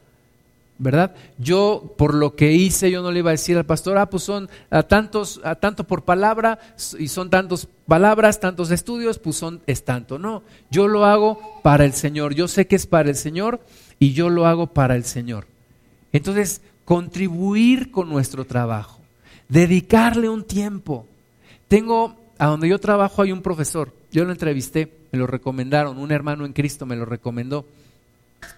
¿Verdad? Yo por lo que hice, yo no le iba a decir al pastor, ah, pues son a tantos, a tanto por palabra, y son tantos palabras, tantos estudios, pues son, es tanto. No, yo lo hago para el Señor, yo sé que es para el Señor y yo lo hago para el Señor. Entonces, contribuir con nuestro trabajo, dedicarle un tiempo. Tengo, a donde yo trabajo hay un profesor, yo lo entrevisté, me lo recomendaron, un hermano en Cristo me lo recomendó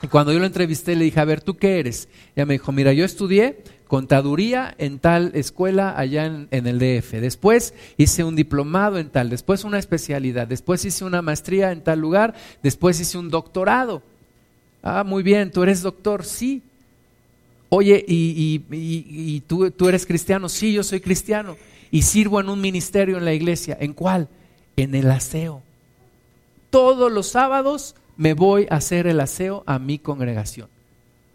y cuando yo lo entrevisté le dije, a ver, ¿tú qué eres? Ella me dijo, mira, yo estudié contaduría en tal escuela allá en, el DF. Después hice un diplomado en tal, después una especialidad, después hice una maestría en tal lugar, después hice un doctorado. Ah, muy bien, tú eres doctor, sí. Oye, ¿y, y, tú, tú eres cristiano? Sí, yo soy cristiano. Y sirvo en un ministerio en la iglesia. ¿En cuál? En el aseo. Todos los sábados me voy a hacer el aseo a mi congregación.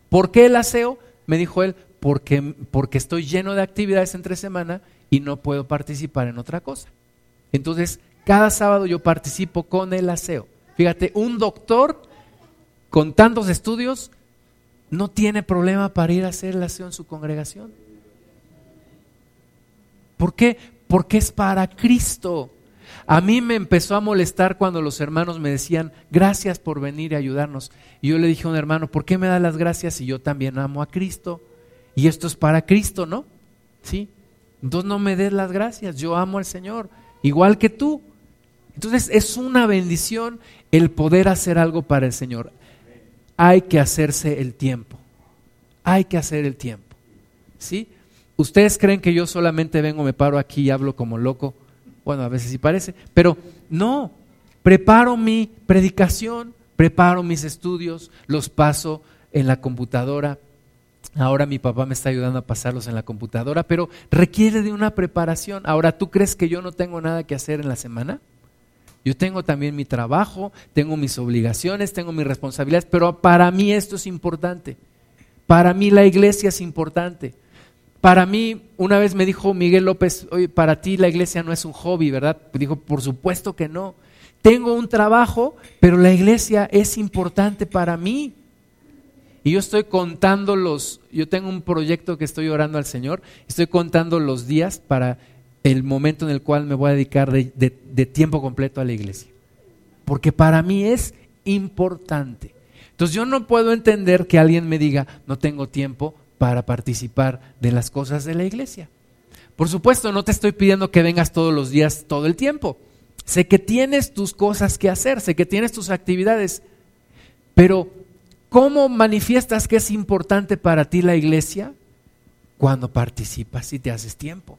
¿Por qué el aseo? Me dijo él, porque, porque estoy lleno de actividades entre semana y no puedo participar en otra cosa. Entonces, Cada sábado yo participo con el aseo. Fíjate, un doctor con tantos estudios no tiene problema para ir a hacer el aseo en su congregación. ¿Por qué? Porque es para Cristo. A mí me empezó a molestar cuando los hermanos me decían, gracias por venir y ayudarnos. Y yo le dije a un hermano, ¿por qué me da las gracias si yo también amo a Cristo? Y esto es para Cristo, ¿no? ¿Sí? Entonces no me des las gracias, yo amo al Señor, igual que tú. Entonces es una bendición el poder hacer algo para el Señor. Hay que hacerse el tiempo, hay que hacer el tiempo. ¿Sí? ¿Ustedes creen que yo solamente vengo, me paro aquí y hablo como loco? Bueno, a veces sí parece, pero no, preparo mi predicación, preparo mis estudios, los paso en la computadora. Ahora mi papá me está ayudando a pasarlos en la computadora, pero requiere de una preparación. Ahora, ¿tú crees que yo no tengo nada que hacer en la semana? Yo tengo también mi trabajo, tengo mis obligaciones, tengo mis responsabilidades, pero para mí esto es importante. Para mí la iglesia es importante. Para mí, una vez me dijo Miguel López, oye, para ti la iglesia no es un hobby, ¿verdad? Dijo, por supuesto que no. Tengo un trabajo, pero la iglesia es importante para mí. Y yo estoy contando los, yo tengo un proyecto que estoy orando al Señor, estoy contando los días para el momento en el cual me voy a dedicar de, de tiempo completo a la iglesia. Porque para mí es importante. Entonces yo no puedo entender que alguien me diga, no tengo tiempo para participar de las cosas de la iglesia. Por supuesto, no te estoy pidiendo que vengas todos los días, todo el tiempo. Sé que tienes tus cosas que hacer, sé que tienes tus actividades, pero ¿cómo manifiestas que es importante para ti la iglesia? Cuando participas y te haces tiempo.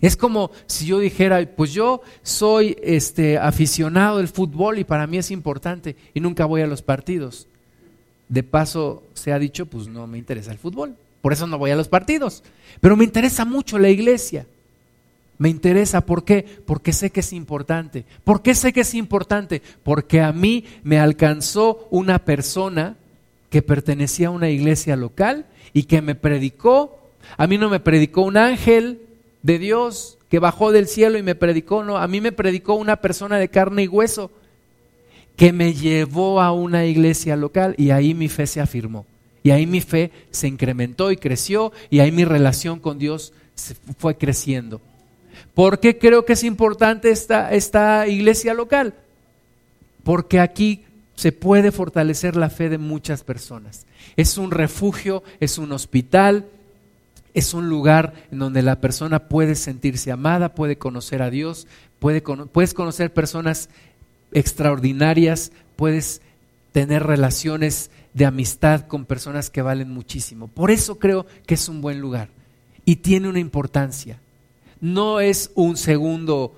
Es como si yo dijera, pues yo soy este aficionado del fútbol y para mí es importante y nunca voy a los partidos de paso se ha dicho, pues no me interesa el fútbol, por eso no voy a los partidos, pero me interesa mucho la iglesia. Me interesa, ¿por qué? Porque sé que es importante. ¿Por qué sé que es importante? Porque a mí me alcanzó una persona que pertenecía a una iglesia local y que me predicó. A mí no me predicó un ángel de Dios que bajó del cielo y me predicó, no, a mí me predicó una persona de carne y hueso que me llevó a una iglesia local y ahí mi fe se afirmó. Y ahí mi fe se incrementó y creció y ahí mi relación con Dios fue creciendo. ¿Por qué creo que es importante esta, esta iglesia local? Porque aquí se puede fortalecer la fe de muchas personas. Es un refugio, es un hospital, es un lugar en donde la persona puede sentirse amada, puede conocer a Dios, puede, puedes conocer personas extraordinarias, puedes tener relaciones de amistad con personas que valen muchísimo. Por eso creo que es un buen lugar y tiene una importancia. No es un segundo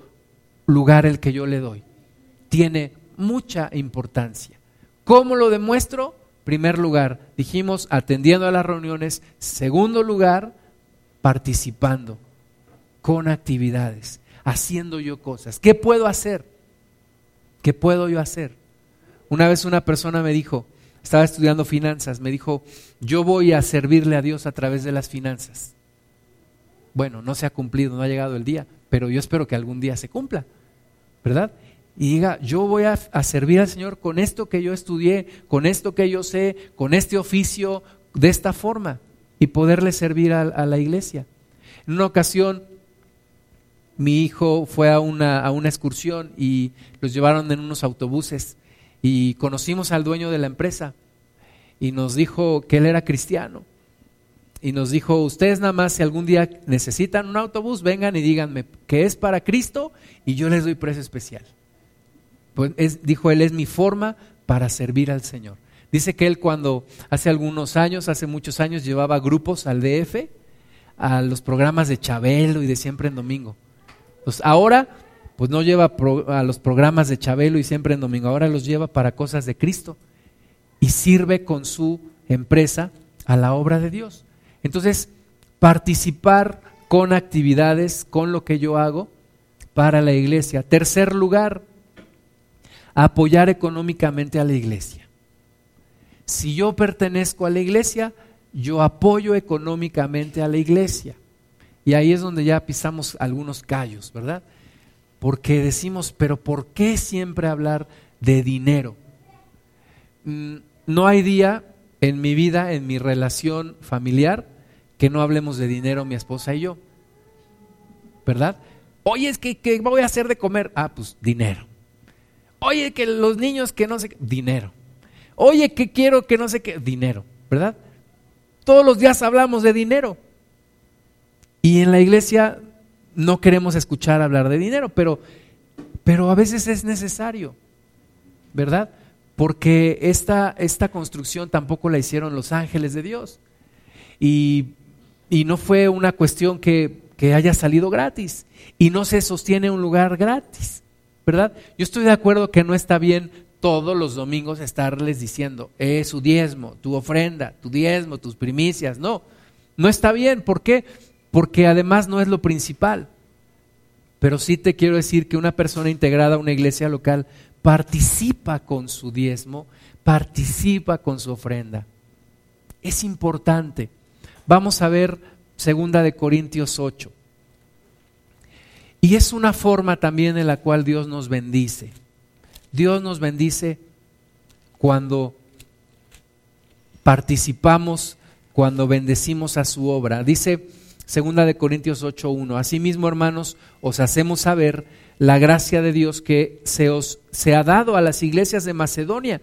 lugar el que yo le doy, tiene mucha importancia. ¿Cómo lo demuestro? Primer lugar, dijimos atendiendo a las reuniones. Segundo lugar, participando con actividades, haciendo yo cosas. ¿Qué puedo hacer? ¿Qué puedo yo hacer? Una vez una persona me dijo, estaba estudiando finanzas, me dijo, yo voy a servirle a Dios a través de las finanzas. Bueno, no se ha cumplido, no ha llegado el día, pero yo espero que algún día se cumpla, ¿verdad? Y diga, yo voy a, servir al Señor con esto que yo estudié, con esto que yo sé, con este oficio, de esta forma, y poderle servir a, la iglesia. En una ocasión mi hijo fue a una, a una excursión y los llevaron en unos autobuses y conocimos al dueño de la empresa y nos dijo que él era cristiano. Y nos dijo, ustedes nada más si algún día necesitan un autobús, vengan y díganme que es para Cristo y yo les doy precio especial. Pues dijo él, es mi forma para servir al Señor. Dice que él cuando hace algunos años, hace muchos años, llevaba grupos al DF, a los programas de Chabelo y de Siempre en Domingo. Pues ahora, pues no lleva a los programas de Chabelo y siempre en domingo, ahora los lleva para cosas de Cristo y sirve con su empresa a la obra de Dios. Entonces, participar con actividades, con lo que yo hago para la iglesia. Tercer lugar, apoyar económicamente a la iglesia. Si yo pertenezco a la iglesia, yo apoyo económicamente a la iglesia. Y ahí es donde ya pisamos algunos callos, ¿verdad? porque decimos, pero ¿por qué siempre hablar de dinero? Mm, no hay día en mi vida, en mi relación familiar, que no hablemos de dinero mi esposa y yo. ¿Verdad? Oye, es que, ¿qué voy a hacer de comer? Ah, pues dinero. Oye, que los niños que no sé qué, dinero. Oye, que quiero que no sé qué, dinero, ¿verdad? Todos los días hablamos de dinero. Y en la iglesia no queremos escuchar hablar de dinero, pero, pero a veces es necesario, ¿verdad? Porque esta, esta construcción tampoco la hicieron los ángeles de Dios. Y, y no fue una cuestión que, que haya salido gratis. Y no se sostiene un lugar gratis. ¿verdad? Yo estoy de acuerdo que no está bien todos los domingos estarles diciendo, es su diezmo, tu ofrenda, tu diezmo, tus primicias. No, no está bien. ¿Por qué? Porque además no es lo principal. Pero sí te quiero decir que una persona integrada a una iglesia local participa con su diezmo, participa con su ofrenda. Es importante. Vamos a ver segunda de Corintios 8. Y es una forma también en la cual Dios nos bendice. Dios nos bendice cuando participamos, cuando bendecimos a su obra. Dice segunda de Corintios 8:1, asimismo, hermanos, os hacemos saber la gracia de Dios que se os se ha dado a las iglesias de Macedonia,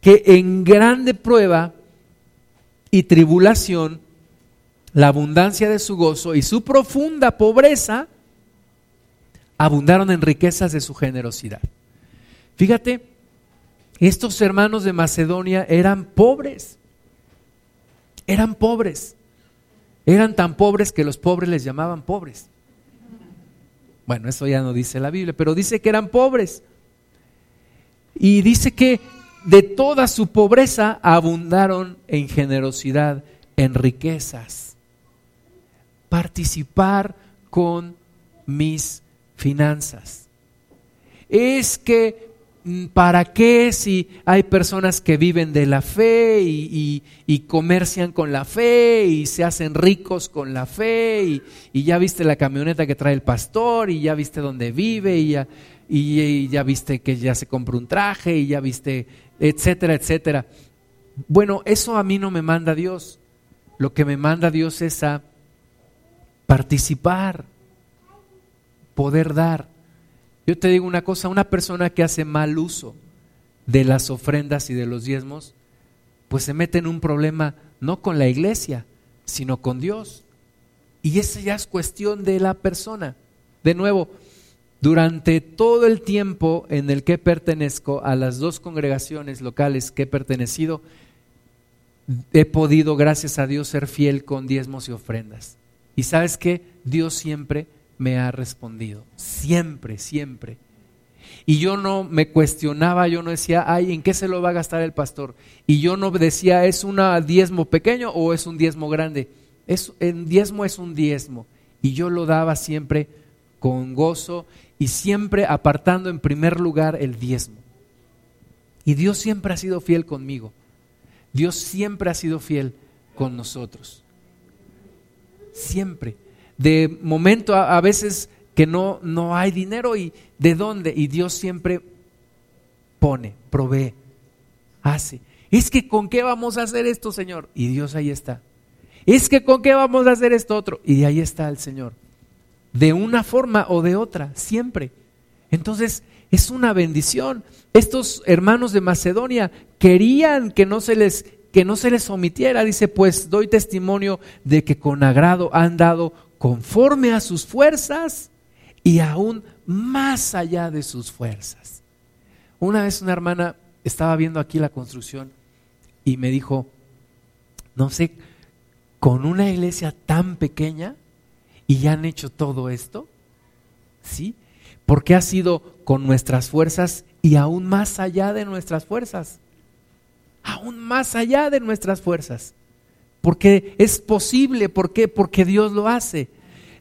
que en grande prueba y tribulación la abundancia de su gozo y su profunda pobreza abundaron en riquezas de su generosidad. Fíjate, estos hermanos de Macedonia eran pobres, eran pobres, eran tan pobres que los pobres les llamaban pobres. Bueno, eso ya no dice la Biblia, pero dice que eran pobres. Y dice que de toda su pobreza abundaron en generosidad, en riquezas. Participar con mis finanzas. Es que, ¿para qué si hay personas que viven de la fe y, comercian con la fe y se hacen ricos con la fe y, ya viste la camioneta que trae el pastor y ya viste dónde vive y ya, y ya viste que ya se compró un traje y ya viste, etcétera, etcétera? Bueno, eso a mí no me manda Dios. Lo que me manda Dios es a participar poder dar. Yo te digo una cosa, una persona que hace mal uso de las ofrendas y de los diezmos, pues se mete en un problema no con la iglesia, sino con Dios. Y esa ya es cuestión de la persona. De nuevo, durante todo el tiempo en el que pertenezco a las dos congregaciones locales que he pertenecido, he podido, gracias a Dios, ser fiel con diezmos y ofrendas. Y sabes que Dios siempre me ha respondido. Siempre, siempre. Y yo no me cuestionaba, yo no decía, ay, ¿en qué se lo va a gastar el pastor? Y yo no decía, ¿es un diezmo pequeño o es un diezmo grande? Es, el diezmo es un diezmo. Y yo lo daba siempre con gozo y siempre apartando en primer lugar el diezmo. Y Dios siempre ha sido fiel conmigo. Dios siempre ha sido fiel con nosotros. Siempre de momento a, veces que no, no hay dinero y de dónde. Y Dios siempre pone, provee, hace. Es que con qué vamos a hacer esto, Señor. Y Dios ahí está. Es que con qué vamos a hacer esto otro. Y ahí está el Señor. De una forma o de otra, siempre. Entonces, es una bendición. Estos hermanos de Macedonia querían que no se les que no se les omitiera, dice, pues doy testimonio de que con agrado han dado conforme a sus fuerzas y aún más allá de sus fuerzas. Una vez una hermana estaba viendo aquí la construcción y me dijo, no sé, con una iglesia tan pequeña y ya han hecho todo esto, ¿sí? Porque ha sido con nuestras fuerzas y aún más allá de nuestras fuerzas. Aún más allá de nuestras fuerzas. Porque es posible, ¿por qué? Porque Dios lo hace.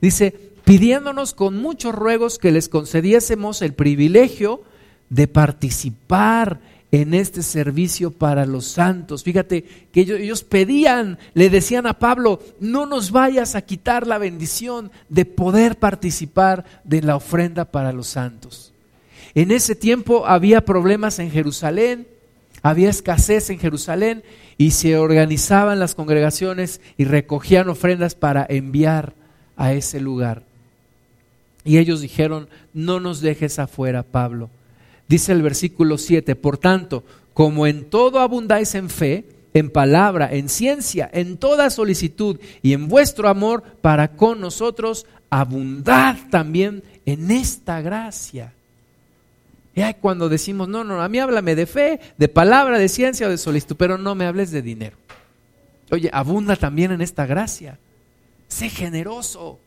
Dice, pidiéndonos con muchos ruegos que les concediésemos el privilegio de participar en este servicio para los santos. Fíjate que ellos, ellos, pedían, le decían a Pablo, no nos vayas a quitar la bendición de poder participar de la ofrenda para los santos. En ese tiempo había problemas en Jerusalén, había escasez en Jerusalén y se organizaban las congregaciones y recogían ofrendas para enviar a ese lugar. Y ellos dijeron, no nos dejes afuera, Pablo. Dice el versículo 7, por tanto, como en todo abundáis en fe, en palabra, en ciencia, en toda solicitud y en vuestro amor para con nosotros, abundad también en esta gracia. Y cuando decimos, no, no, a mí háblame de fe, de palabra, de ciencia o de solicitud, pero no me hables de dinero. Oye, abunda también en esta gracia. Sé generoso.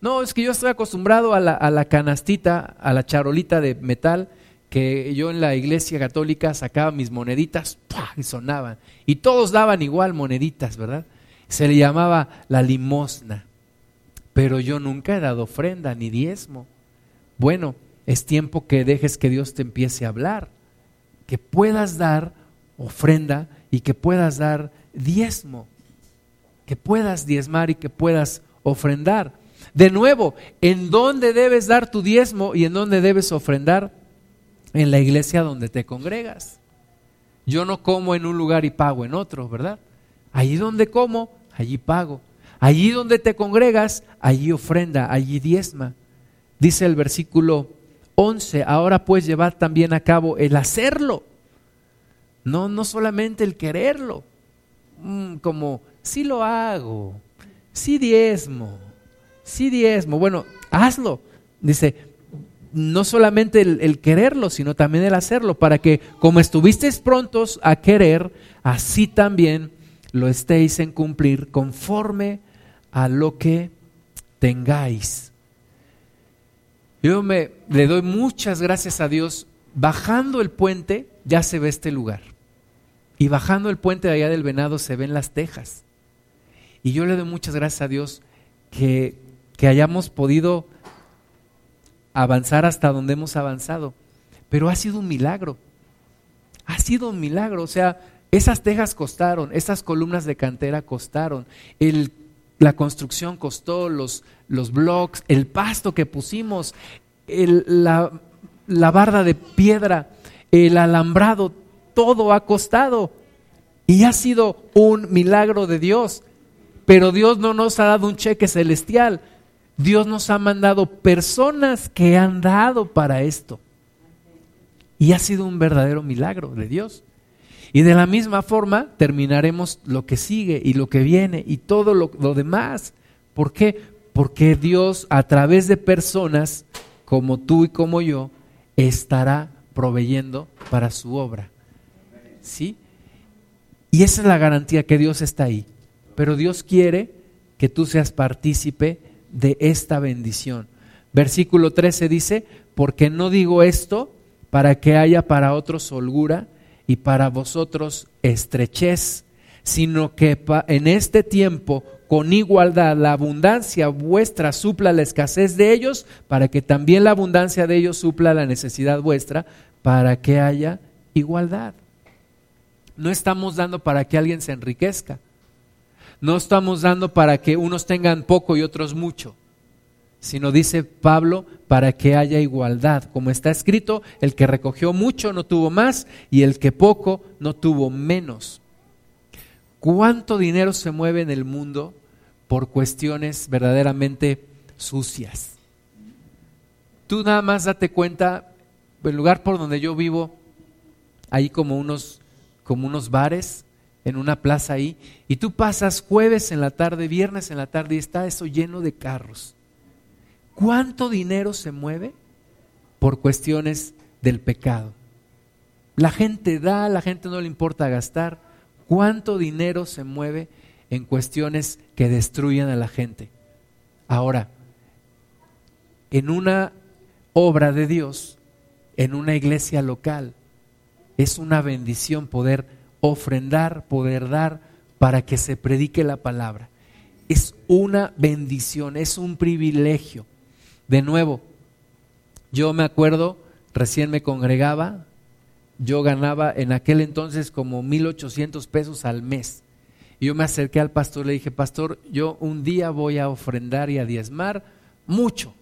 No, es que yo estoy acostumbrado a la, a la canastita, a la charolita de metal, que yo en la iglesia católica sacaba mis moneditas y sonaban. Y todos daban igual moneditas, ¿verdad? Se le llamaba la limosna. Pero yo nunca he dado ofrenda ni diezmo. Bueno, es tiempo que dejes que Dios te empiece a hablar, que puedas dar ofrenda y que puedas dar diezmo, que puedas diezmar y que puedas ofrendar. De nuevo, ¿en dónde debes dar tu diezmo y en dónde debes ofrendar? En la iglesia donde te congregas. Yo no como en un lugar y pago en otro, ¿verdad? Allí donde como, allí pago. Allí donde te congregas, allí ofrenda, allí diezma. Dice el versículo 11, ahora pues llevad también a cabo el hacerlo. No, no solamente el quererlo. Mm, como, si lo hago, si diezmo, sí diezmo. Bueno, hazlo. Dice, no solamente el, quererlo, sino también el hacerlo, para que como estuvisteis prontos a querer, así también lo estéis en cumplir conforme a lo que tengáis. Yo me le doy muchas gracias a Dios. Bajando el puente ya se ve este lugar. Y bajando el puente de allá del venado se ven las tejas. Y yo le doy muchas gracias a Dios que que hayamos podido avanzar hasta donde hemos avanzado. Pero ha sido un milagro. Ha sido un milagro. O sea, esas tejas costaron, esas columnas de cantera costaron, el, la construcción costó, los, los blocks, el pasto que pusimos, la, la barda de piedra, el alambrado, todo ha costado. Y ha sido un milagro de Dios. Pero Dios no nos ha dado un cheque celestial. Dios nos ha mandado personas que han dado para esto. Y ha sido un verdadero milagro de Dios. Y de la misma forma terminaremos lo que sigue y lo que viene y todo lo, demás. ¿Por qué? Porque Dios a través de personas como tú y como yo estará proveyendo para su obra. ¿Sí? Y esa es la garantía que Dios está ahí. Pero Dios quiere que tú seas partícipe de esta bendición. Versículo 13 dice, porque no digo esto para que haya para otros holgura y para vosotros estrechez, sino que en este tiempo con igualdad la abundancia vuestra supla la escasez de ellos, para que también la abundancia de ellos supla la necesidad vuestra, para que haya igualdad. No estamos dando para que alguien se enriquezca. No estamos dando para que unos tengan poco y otros mucho, sino dice Pablo, para que haya igualdad. Como está escrito, el que recogió mucho no tuvo más y el que poco no tuvo menos. ¿Cuánto dinero se mueve en el mundo por cuestiones verdaderamente sucias? Tú nada más date cuenta, el lugar por donde yo vivo, hay como unos, como unos bares en una plaza ahí, y tú pasas jueves en la tarde, viernes en la tarde, y está eso lleno de carros. ¿Cuánto dinero se mueve por cuestiones del pecado? La gente da, la gente no le importa gastar. ¿Cuánto dinero se mueve en cuestiones que destruyen a la gente? Ahora, en una obra de Dios, en una iglesia local, es una bendición poder ofrendar, poder dar para que se predique la palabra. Es una bendición, es un privilegio. De nuevo, yo me acuerdo, recién me congregaba yo ganaba en aquel entonces como 1.800 pesos al mes. Y yo me acerqué al pastor le dije, pastor, yo un día voy a ofrendar y a diezmar mucho.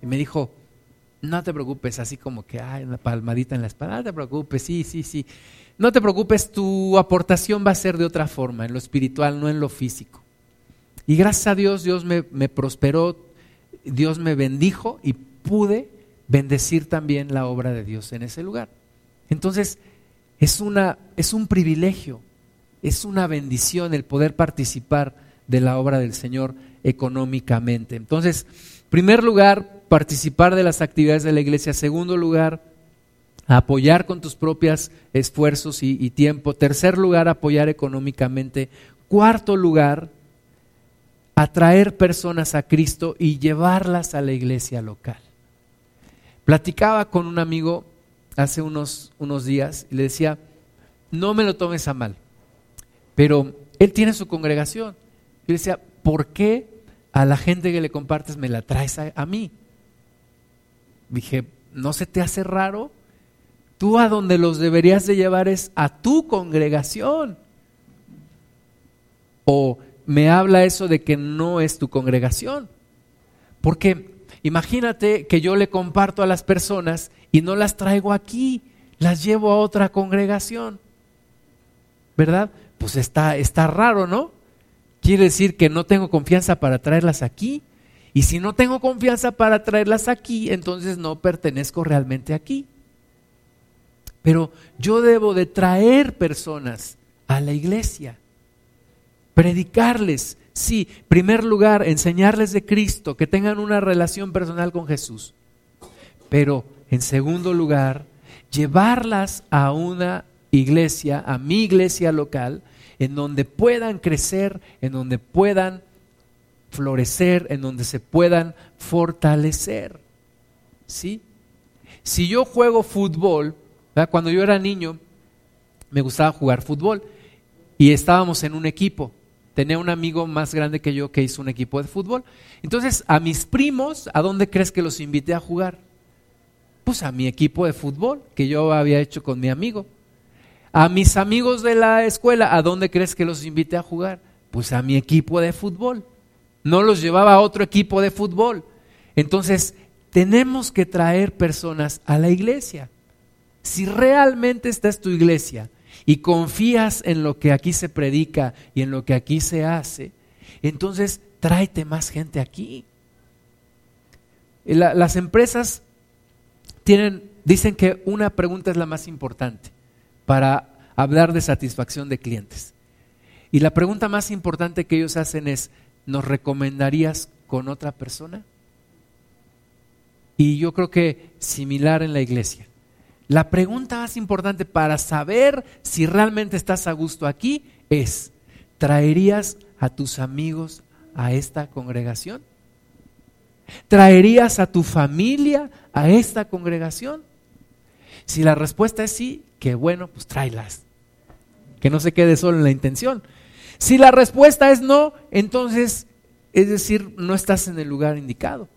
Y me dijo, no te preocupes, así como que, ay, una palmadita en la espalda, no te preocupes, sí, sí, sí. No te preocupes, tu aportación va a ser de otra forma, en lo espiritual, no en lo físico. Y gracias a Dios, Dios me, me prosperó, Dios me bendijo y pude bendecir también la obra de Dios en ese lugar. Entonces, es, una, es un privilegio, es una bendición el poder participar de la obra del Señor económicamente. Entonces, primer lugar, participar de las actividades de la iglesia. Segundo lugar, apoyar con tus propios esfuerzos y, y tiempo. Tercer lugar, apoyar económicamente. Cuarto lugar, atraer personas a Cristo y llevarlas a la iglesia local. Platicaba con un amigo hace unos, unos días y le decía, no me lo tomes a mal, pero él tiene su congregación. Y le decía, ¿por qué a la gente que le compartes me la traes a, mí? Dije, ¿no se te hace raro? Tú a donde los deberías de llevar es a tu congregación. O me habla eso de que no es tu congregación. Porque Imagínate que yo le comparto a las personas y no las traigo aquí, las llevo a otra congregación. ¿Verdad? Pues está, está raro, ¿no? Quiere decir que no tengo confianza para traerlas aquí. Y si no tengo confianza para traerlas aquí, entonces no pertenezco realmente aquí. Pero yo debo de traer personas a la iglesia, predicarles, Sí, primer lugar, enseñarles de Cristo, que tengan una relación personal con Jesús. Pero en segundo lugar, llevarlas a una iglesia, a mi iglesia local, en donde puedan crecer, en donde puedan florecer, en donde se puedan fortalecer. ¿Sí? Si yo juego fútbol, cuando yo era niño, me gustaba jugar fútbol y estábamos en un equipo tenía un amigo más grande que yo que hizo un equipo de fútbol. Entonces, a mis primos, ¿a dónde crees que los invité a jugar? Pues a mi equipo de fútbol que yo había hecho con mi amigo. A mis amigos de la escuela, ¿a dónde crees que los invité a jugar? Pues a mi equipo de fútbol. No los llevaba a otro equipo de fútbol. Entonces, tenemos que traer personas a la iglesia. Si realmente esta es tu iglesia, y confías en lo que aquí se predica y en lo que aquí se hace, entonces tráete más gente aquí. las empresas tienen, dicen que una pregunta es la más importante para hablar de satisfacción de clientes. Y la pregunta más importante que ellos hacen es, ¿nos recomendarías con otra persona? Y yo creo que similar en la iglesia. La pregunta más importante para saber si realmente estás a gusto aquí es, ¿traerías a tus amigos a esta congregación? ¿Traerías a tu familia a esta congregación? Si la respuesta es sí, que bueno, pues tráelas. Que no se quede solo en la intención. Si la respuesta es no, entonces, es decir, no estás en el lugar indicado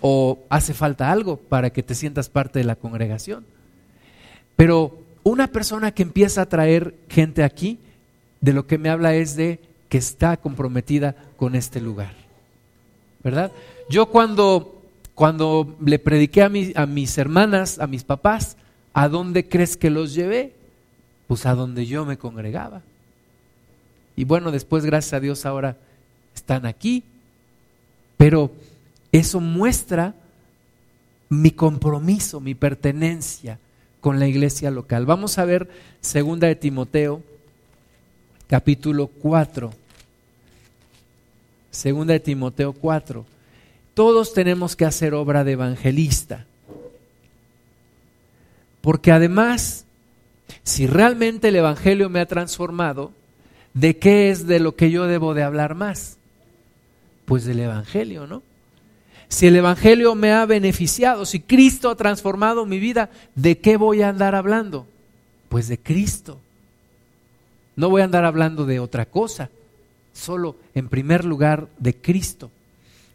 o hace falta algo para que te sientas parte de la congregación. Pero una persona que empieza a traer gente aquí, de lo que me habla es de que está comprometida con este lugar. ¿Verdad? Yo cuando, cuando le prediqué a, a mis hermanas, a mis papás, ¿a dónde crees que los llevé? Pues a donde yo me congregaba. Y bueno, después, gracias a Dios, ahora están aquí. Pero eso muestra mi compromiso, mi pertenencia con la iglesia local. Vamos a ver segunda de Timoteo, capítulo 4. Segunda de Timoteo 4. Todos tenemos que hacer obra de evangelista. Porque además, si realmente el Evangelio me ha transformado, ¿de qué es de lo que yo debo de hablar más? Pues del Evangelio, ¿no? Si el Evangelio me ha beneficiado, si Cristo ha transformado mi vida, ¿de qué voy a andar hablando? Pues de Cristo. No voy a andar hablando de otra cosa, solo en primer lugar de Cristo.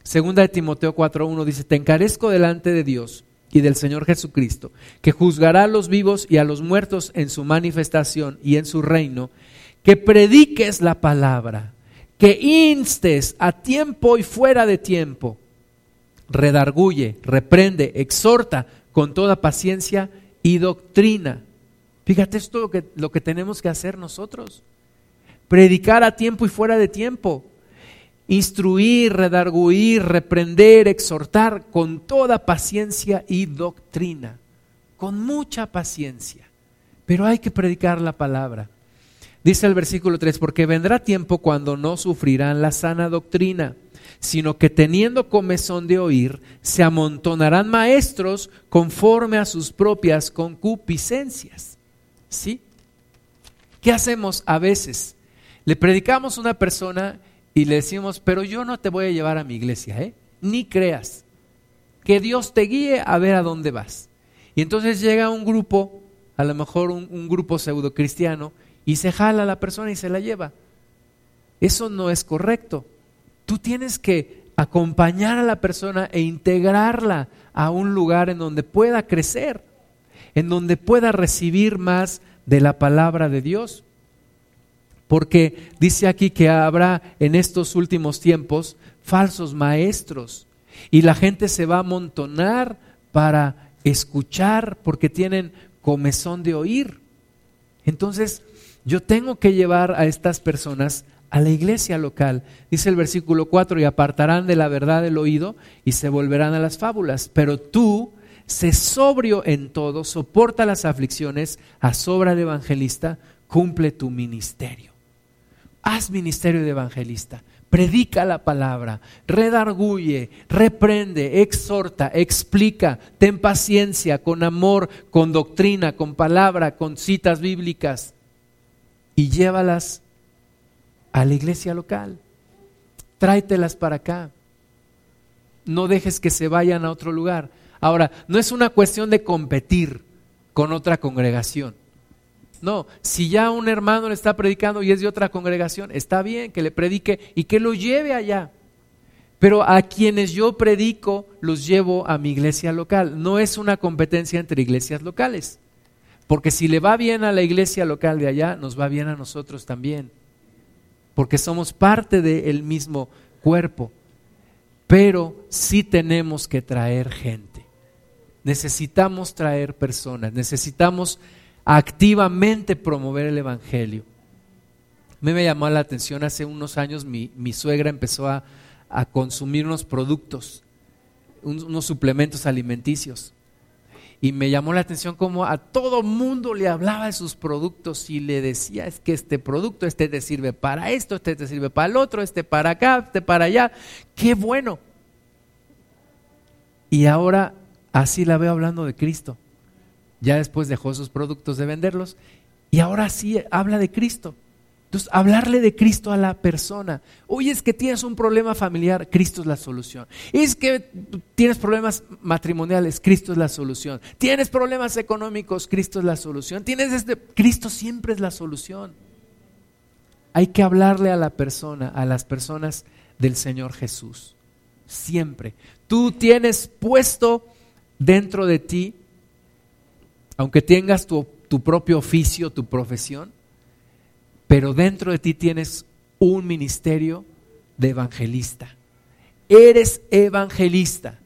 Segunda de Timoteo 4.1 dice, te encarezco delante de Dios y del Señor Jesucristo, que juzgará a los vivos y a los muertos en su manifestación y en su reino, que prediques la palabra, que instes a tiempo y fuera de tiempo, redarguye, reprende, exhorta con toda paciencia y doctrina. Fíjate esto lo que, lo que tenemos que hacer nosotros. Predicar a tiempo y fuera de tiempo. Instruir, redarguir, reprender, exhortar con toda paciencia y doctrina. Con mucha paciencia. Pero hay que predicar la palabra. Dice el versículo 3, porque vendrá tiempo cuando no sufrirán la sana doctrina sino que teniendo comezón de oír, se amontonarán maestros conforme a sus propias concupiscencias. ¿Sí? ¿Qué hacemos a veces? Le predicamos a una persona y le decimos, pero yo no te voy a llevar a mi iglesia, ¿eh? Ni creas. Que Dios te guíe a ver a dónde vas. Y entonces llega un grupo, a lo mejor un, un grupo pseudo cristiano, y se jala a la persona y se la lleva. Eso no es correcto. Tú tienes que acompañar a la persona e integrarla a un lugar en donde pueda crecer, en donde pueda recibir más de la palabra de Dios. Porque dice aquí que habrá en estos últimos tiempos falsos maestros y la gente se va a amontonar para escuchar porque tienen comezón de oír. Entonces, yo tengo que llevar a estas personas a la iglesia local. Dice el versículo 4, y apartarán de la verdad el oído y se volverán a las fábulas. Pero tú, sé sobrio en todo, soporta las aflicciones, a sobra de evangelista, cumple tu ministerio. Haz ministerio de evangelista, predica la palabra, redarguye, reprende, exhorta, explica, ten paciencia, con amor, con doctrina, con palabra, con citas bíblicas y llévalas a la iglesia local. Tráetelas para acá. No dejes que se vayan a otro lugar. Ahora, no es una cuestión de competir con otra congregación. No, si ya un hermano le está predicando y es de otra congregación, está bien que le predique y que lo lleve allá. Pero a quienes yo predico los llevo a mi iglesia local. No es una competencia entre iglesias locales. Porque si le va bien a la iglesia local de allá, nos va bien a nosotros también porque somos parte del mismo cuerpo, pero sí tenemos que traer gente. Necesitamos traer personas, necesitamos activamente promover el Evangelio. A mí me llamó la atención hace unos años, mi, mi suegra empezó a, a, consumir unos productos, unos suplementos alimenticios y me llamó la atención como a todo mundo le hablaba de sus productos y le decía, es que este producto, este te sirve para esto, este te sirve para el otro, este para acá, este para allá. Qué bueno. Y ahora así la veo hablando de Cristo. Ya después dejó sus productos de venderlos y ahora sí habla de Cristo. Entonces, hablarle de Cristo a la persona. Oye, es que tienes un problema familiar, Cristo es la solución. Es que tienes problemas matrimoniales, Cristo es la solución. Tienes problemas económicos, Cristo es la solución. Tienes este, Cristo siempre es la solución. Hay que hablarle a la persona, a las personas del Señor Jesús. Siempre. Tú tienes puesto dentro de ti, aunque tengas tu, tu propio oficio, tu profesión, pero dentro de ti tienes un ministerio de evangelista. Eres evangelista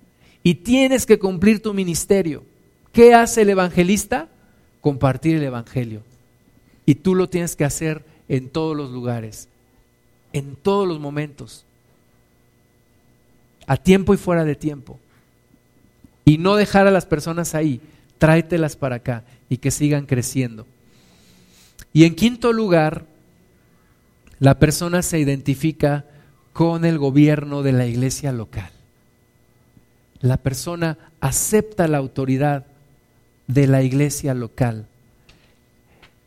y tienes que cumplir tu ministerio. ¿Qué hace el evangelista? Compartir el evangelio. Y tú lo tienes que hacer en todos los lugares, en todos los momentos, a tiempo y fuera de tiempo. Y no dejar a las personas ahí, tráetelas para acá y que sigan creciendo. Y en quinto lugar, la persona se identifica con el gobierno de la iglesia local. La persona acepta la autoridad de la iglesia local.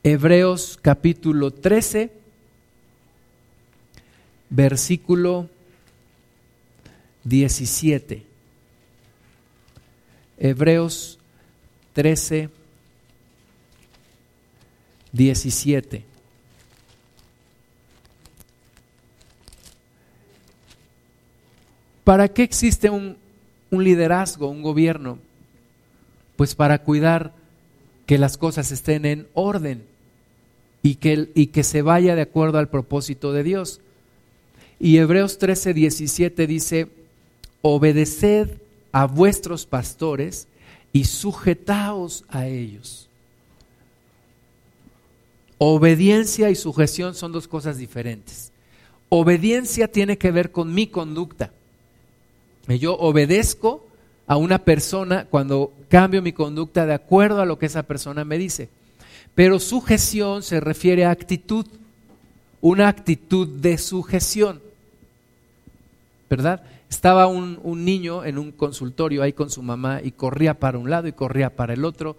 Hebreos capítulo 13, versículo 17. Hebreos 13, 17. ¿Para qué existe un, liderazgo, un gobierno? Pues para cuidar que las cosas estén en orden y que, y que se vaya de acuerdo al propósito de Dios. Y Hebreos 13, 17 dice, obedeced a vuestros pastores y sujetaos a ellos. Obediencia y sujeción son dos cosas diferentes. Obediencia tiene que ver con mi conducta. Yo obedezco a una persona cuando cambio mi conducta de acuerdo a lo que esa persona me dice. Pero sujeción se refiere a actitud, una actitud de sujeción. ¿Verdad? Estaba un, niño en un consultorio ahí con su mamá y corría para un lado y corría para el otro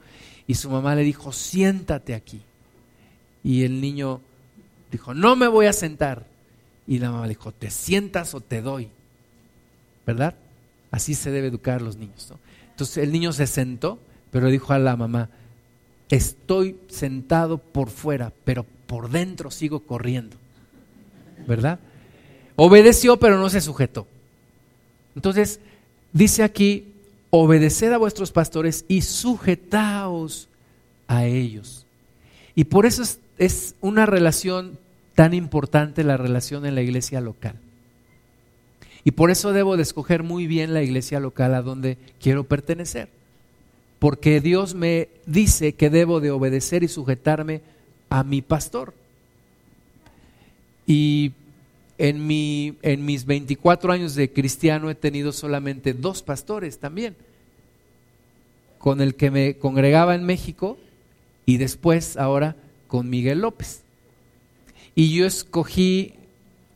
y su mamá le dijo, siéntate aquí. Y el niño dijo, no me voy a sentar. Y la mamá le dijo, te sientas o te doy. ¿Verdad? Así se debe educar a los niños. Entonces el niño se sentó, pero dijo a la mamá, estoy sentado por fuera, pero por dentro sigo corriendo. ¿Verdad? Obedeció, pero no se sujetó. Entonces, dice aquí, obedeced a vuestros pastores y sujetaos a ellos. Y por eso es, es una relación tan importante la relación en la iglesia local. Y por eso debo de escoger muy bien la iglesia local a donde quiero pertenecer. Porque Dios me dice que debo de obedecer y sujetarme a mi pastor. Y en, mi, en mis 24 años de cristiano he tenido solamente dos pastores también, con el que me congregaba en México y después ahora con Miguel López. Y yo escogí,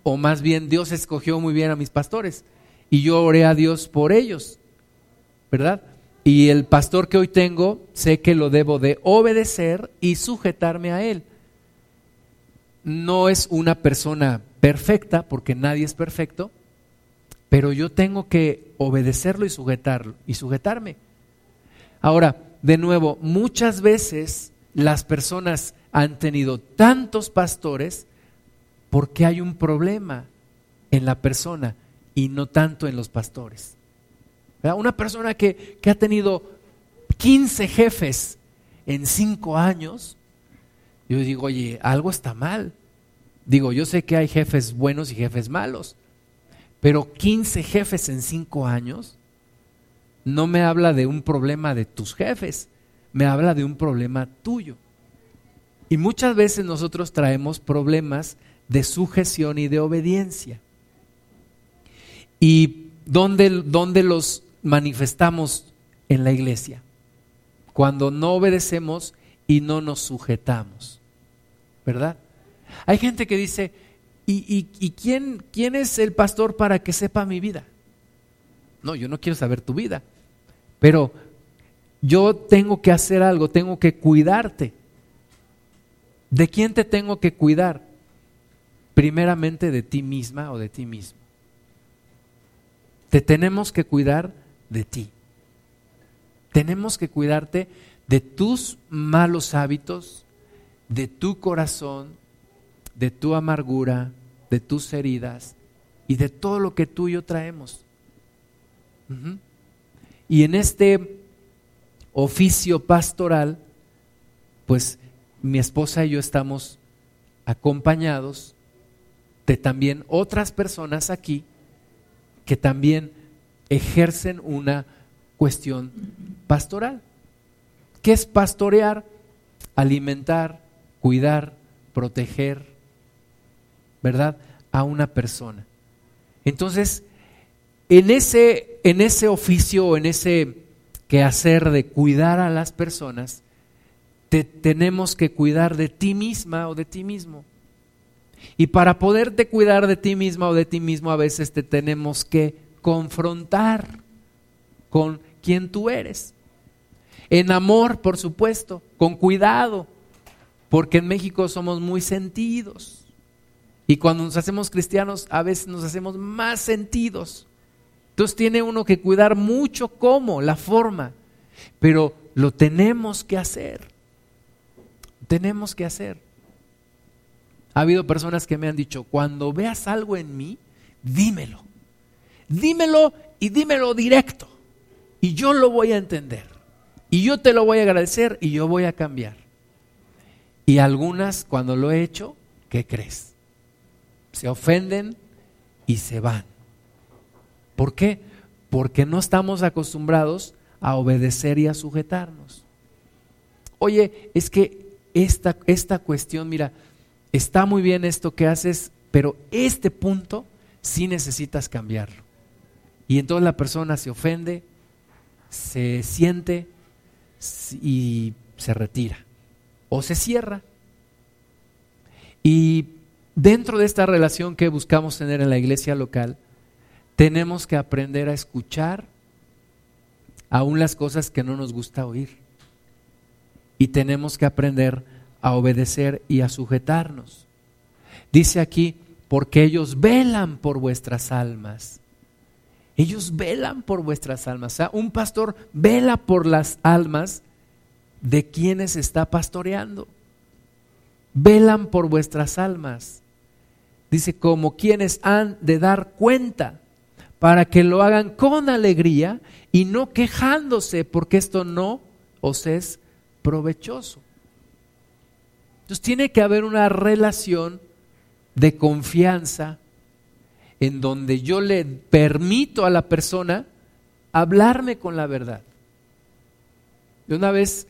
o más bien Dios escogió muy bien a mis pastores, y yo oré a Dios por ellos, ¿verdad? Y el pastor que hoy tengo, sé que lo debo de obedecer y sujetarme a él. No es una persona perfecta, porque nadie es perfecto, pero yo tengo que obedecerlo y sujetarlo y sujetarme. Ahora, de nuevo, muchas veces las personas han tenido tantos pastores porque hay un problema en la persona y no tanto en los pastores. Una persona que, que ha tenido 15 jefes en 5 años, yo digo, oye, algo está mal. Digo, yo sé que hay jefes buenos y jefes malos, pero 15 jefes en 5 años no me habla de un problema de tus jefes, me habla de un problema tuyo. Y muchas veces nosotros traemos problemas de sujeción y de obediencia. ¿Y dónde, dónde los manifestamos en la iglesia? Cuando no obedecemos y no nos sujetamos, ¿verdad? Hay gente que dice, ¿y, quién, quién es el pastor para que sepa mi vida? No, yo no quiero saber tu vida, pero yo tengo que hacer algo, tengo que cuidarte. ¿De quién te tengo que cuidar? Primeramente de ti misma o de ti mismo. Te tenemos que cuidar de ti. Tenemos que cuidarte de tus malos hábitos, de tu corazón, de tu amargura, de tus heridas y de todo lo que tú y yo traemos. Y en este oficio pastoral, pues mi esposa y yo estamos acompañados de también otras personas aquí que también ejercen una cuestión pastoral. ¿Qué es pastorear? Alimentar, cuidar, proteger, ¿verdad? A una persona. Entonces, en ese, en ese oficio en ese quehacer de cuidar a las personas, te, tenemos que cuidar de ti misma o de ti mismo. Y para poderte cuidar de ti misma o de ti mismo, a veces te tenemos que confrontar con quien tú eres. En amor, por supuesto, con cuidado, porque en México somos muy sentidos. Y cuando nos hacemos cristianos, a veces nos hacemos más sentidos. Entonces tiene uno que cuidar mucho cómo, la forma, pero lo tenemos que hacer. Tenemos que hacer. Ha habido personas que me han dicho, cuando veas algo en mí, dímelo. Dímelo y dímelo directo. Y yo lo voy a entender. Y yo te lo voy a agradecer y yo voy a cambiar. Y algunas, cuando lo he hecho, ¿qué crees? Se ofenden y se van. ¿Por qué? Porque no estamos acostumbrados a obedecer y a sujetarnos. Oye, es que esta, esta cuestión, mira, está muy bien esto que haces, pero este punto sí necesitas cambiarlo. Y entonces la persona se ofende, se siente y se retira o se cierra. Y dentro de esta relación que buscamos tener en la iglesia local, tenemos que aprender a escuchar aún las cosas que no nos gusta oír. Y tenemos que aprender a obedecer y a sujetarnos. Dice aquí, porque ellos velan por vuestras almas. Ellos velan por vuestras almas. O sea, un pastor vela por las almas de quienes está pastoreando. Velan por vuestras almas. Dice, como quienes han de dar cuenta para que lo hagan con alegría y no quejándose, porque esto no os es provechoso. Entonces tiene que haber una relación de confianza en donde yo le permito a la persona hablarme con la verdad. De una vez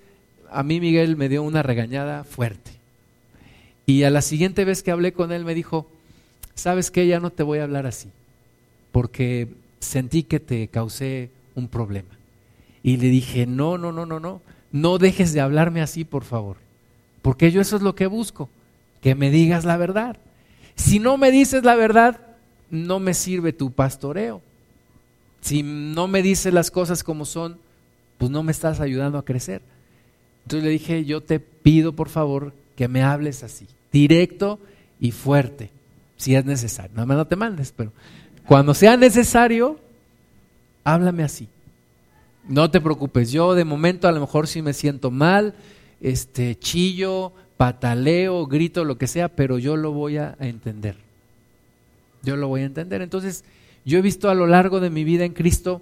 a mí Miguel me dio una regañada fuerte. Y a la siguiente vez que hablé con él me dijo, ¿sabes qué? Ya no te voy a hablar así porque sentí que te causé un problema. Y le dije, no, no, no, no, no, no dejes de hablarme así, por favor, porque yo eso es lo que busco, que me digas la verdad. Si no me dices la verdad, no me sirve tu pastoreo. Si no me dices las cosas como son, pues no me estás ayudando a crecer. Entonces le dije, yo te pido por favor que me hables así, directo y fuerte, si es necesario. No me no te mandes, pero cuando sea necesario, háblame así. No te preocupes, yo de momento a lo mejor sí me siento mal, este chillo, pataleo, grito, lo que sea, pero yo lo voy a entender. Yo lo voy a entender. Entonces, yo he visto a lo largo de mi vida en Cristo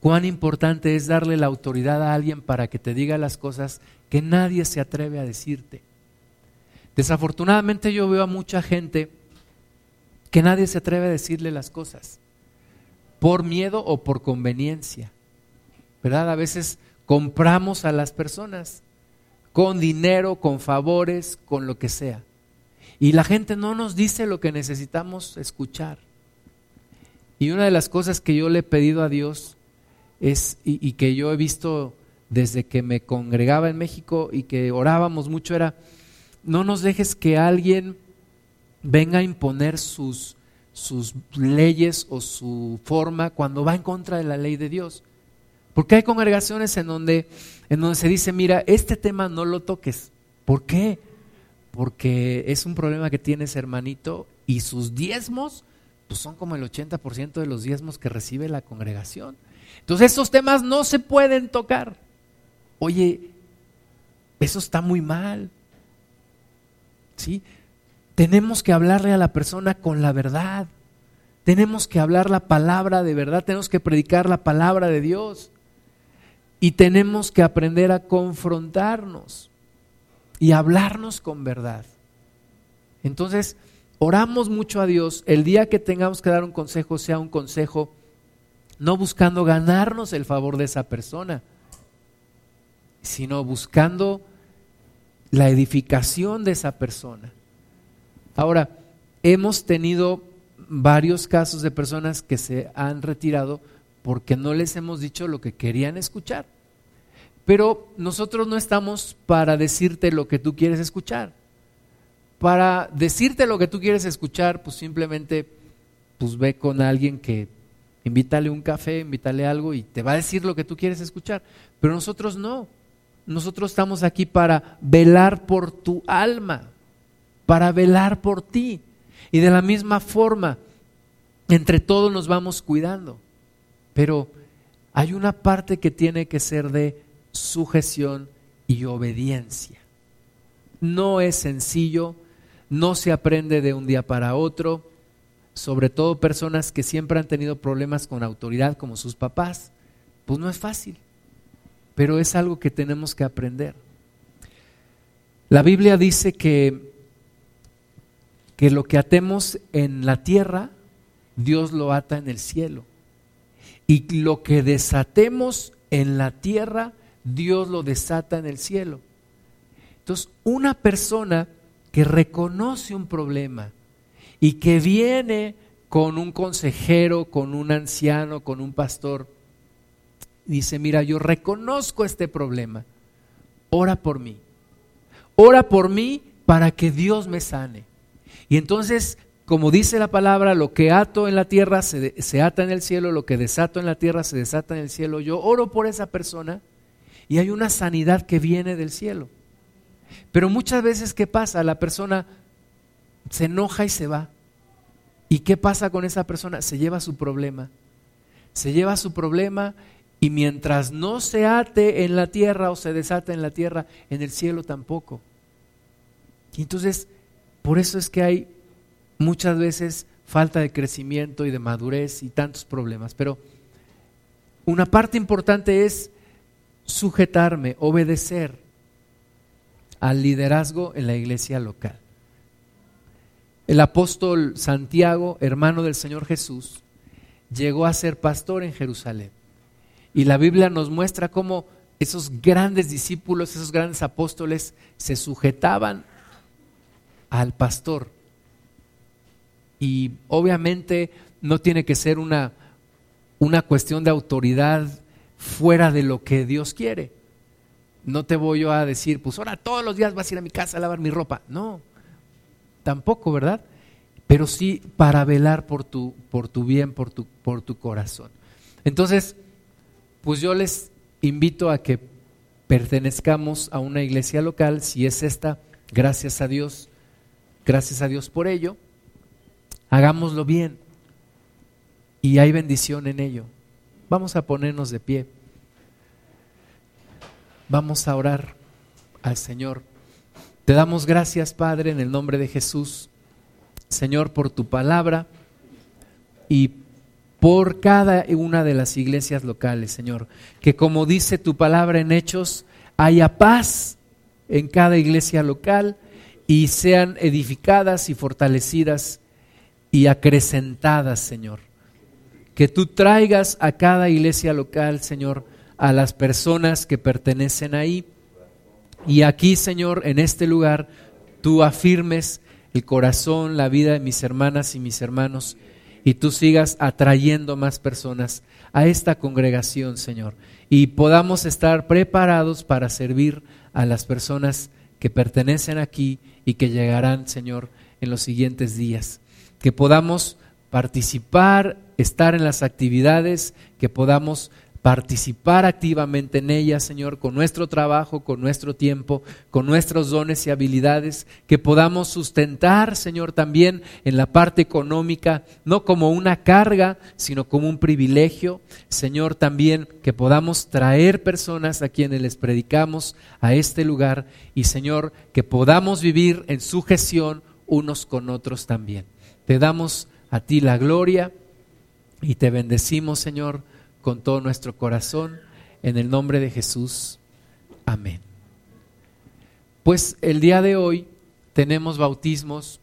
cuán importante es darle la autoridad a alguien para que te diga las cosas que nadie se atreve a decirte. Desafortunadamente yo veo a mucha gente que nadie se atreve a decirle las cosas, por miedo o por conveniencia. ¿Verdad? A veces compramos a las personas con dinero, con favores, con lo que sea. Y la gente no nos dice lo que necesitamos escuchar. Y una de las cosas que yo le he pedido a Dios es, y, que yo he visto desde que me congregaba en México y que orábamos mucho, era, no nos dejes que alguien venga a imponer sus, sus leyes o su forma cuando va en contra de la ley de Dios. Porque hay congregaciones en donde, en donde se dice, mira, este tema no lo toques. ¿Por qué? Porque es un problema que tienes, hermanito, y sus diezmos pues son como el 80% de los diezmos que recibe la congregación. Entonces esos temas no se pueden tocar. Oye, eso está muy mal. ¿Sí? Tenemos que hablarle a la persona con la verdad. Tenemos que hablar la palabra de verdad, tenemos que predicar la palabra de Dios. Y tenemos que aprender a confrontarnos y hablarnos con verdad. Entonces, oramos mucho a Dios. El día que tengamos que dar un consejo, sea un consejo no buscando ganarnos el favor de esa persona, sino buscando la edificación de esa persona. Ahora, hemos tenido varios casos de personas que se han retirado porque no les hemos dicho lo que querían escuchar. Pero nosotros no estamos para decirte lo que tú quieres escuchar. Para decirte lo que tú quieres escuchar, pues simplemente pues ve con alguien que invítale un café, invítale algo y te va a decir lo que tú quieres escuchar. Pero nosotros no. Nosotros estamos aquí para velar por tu alma para velar por ti. Y de la misma forma, entre todos nos vamos cuidando. Pero hay una parte que tiene que ser de sujeción y obediencia. No es sencillo, no se aprende de un día para otro, sobre todo personas que siempre han tenido problemas con autoridad como sus papás, pues no es fácil. pero es algo que tenemos que aprender. La Biblia dice que, que lo que atemos en la tierra, Dios lo ata en el cielo. Y lo que desatemos en la tierra, Dios lo desata en el cielo. Entonces, una persona que reconoce un problema y que viene con un consejero, con un anciano, con un pastor, dice, mira, yo reconozco este problema, ora por mí, ora por mí para que Dios me sane. Y entonces, como dice la palabra, lo que ato en la tierra se, se, ata en el cielo, lo que desato en la tierra se desata en el cielo. Yo oro por esa persona y hay una sanidad que viene del cielo. Pero muchas veces, ¿qué pasa? La persona se enoja y se va. ¿Y qué pasa con esa persona? Se lleva su problema. Se lleva su problema y mientras no se ate en la tierra o se desate en la tierra, en el cielo tampoco. Y entonces, por eso es que hay muchas veces falta de crecimiento y de madurez y tantos problemas. Pero una parte importante es sujetarme, obedecer al liderazgo en la iglesia local. El apóstol Santiago, hermano del Señor Jesús, llegó a ser pastor en Jerusalén. Y la Biblia nos muestra cómo esos grandes discípulos, esos grandes apóstoles se sujetaban al pastor. Y obviamente no tiene que ser una, una cuestión de autoridad fuera de lo que Dios quiere. No te voy yo a decir, pues ahora todos los días vas a ir a mi casa a lavar mi ropa. No, tampoco, ¿verdad? Pero sí para velar por tu, por tu bien, por tu, por tu corazón. Entonces, pues yo les invito a que pertenezcamos a una iglesia local, si es esta, gracias a Dios, gracias a Dios por ello, hagámoslo bien y hay bendición en ello. Vamos a ponernos de pie, vamos a orar al Señor. Te damos gracias, Padre, en el nombre de Jesús, Señor, por tu palabra y por cada una de las iglesias locales, Señor. Que como dice tu palabra en Hechos, haya paz en cada iglesia local y sean edificadas y fortalecidas y acrecentadas, Señor. Que tú traigas a cada iglesia local, Señor, a las personas que pertenecen ahí. Y aquí, Señor, en este lugar, tú afirmes el corazón, la vida de mis hermanas y mis hermanos y tú sigas atrayendo más personas a esta congregación, Señor, y podamos estar preparados para servir a las personas que pertenecen aquí y que llegarán, Señor, en los siguientes días. Que podamos participar, estar en las actividades, que podamos participar activamente en ella, Señor, con nuestro trabajo, con nuestro tiempo, con nuestros dones y habilidades, que podamos sustentar, Señor, también en la parte económica, no como una carga, sino como un privilegio, Señor, también que podamos traer personas a quienes les predicamos a este lugar y, Señor, que podamos vivir en sujeción unos con otros también. Te damos a ti la gloria y te bendecimos, Señor con todo nuestro corazón. En el nombre de Jesús. Amén. Pues el día de hoy tenemos bautismos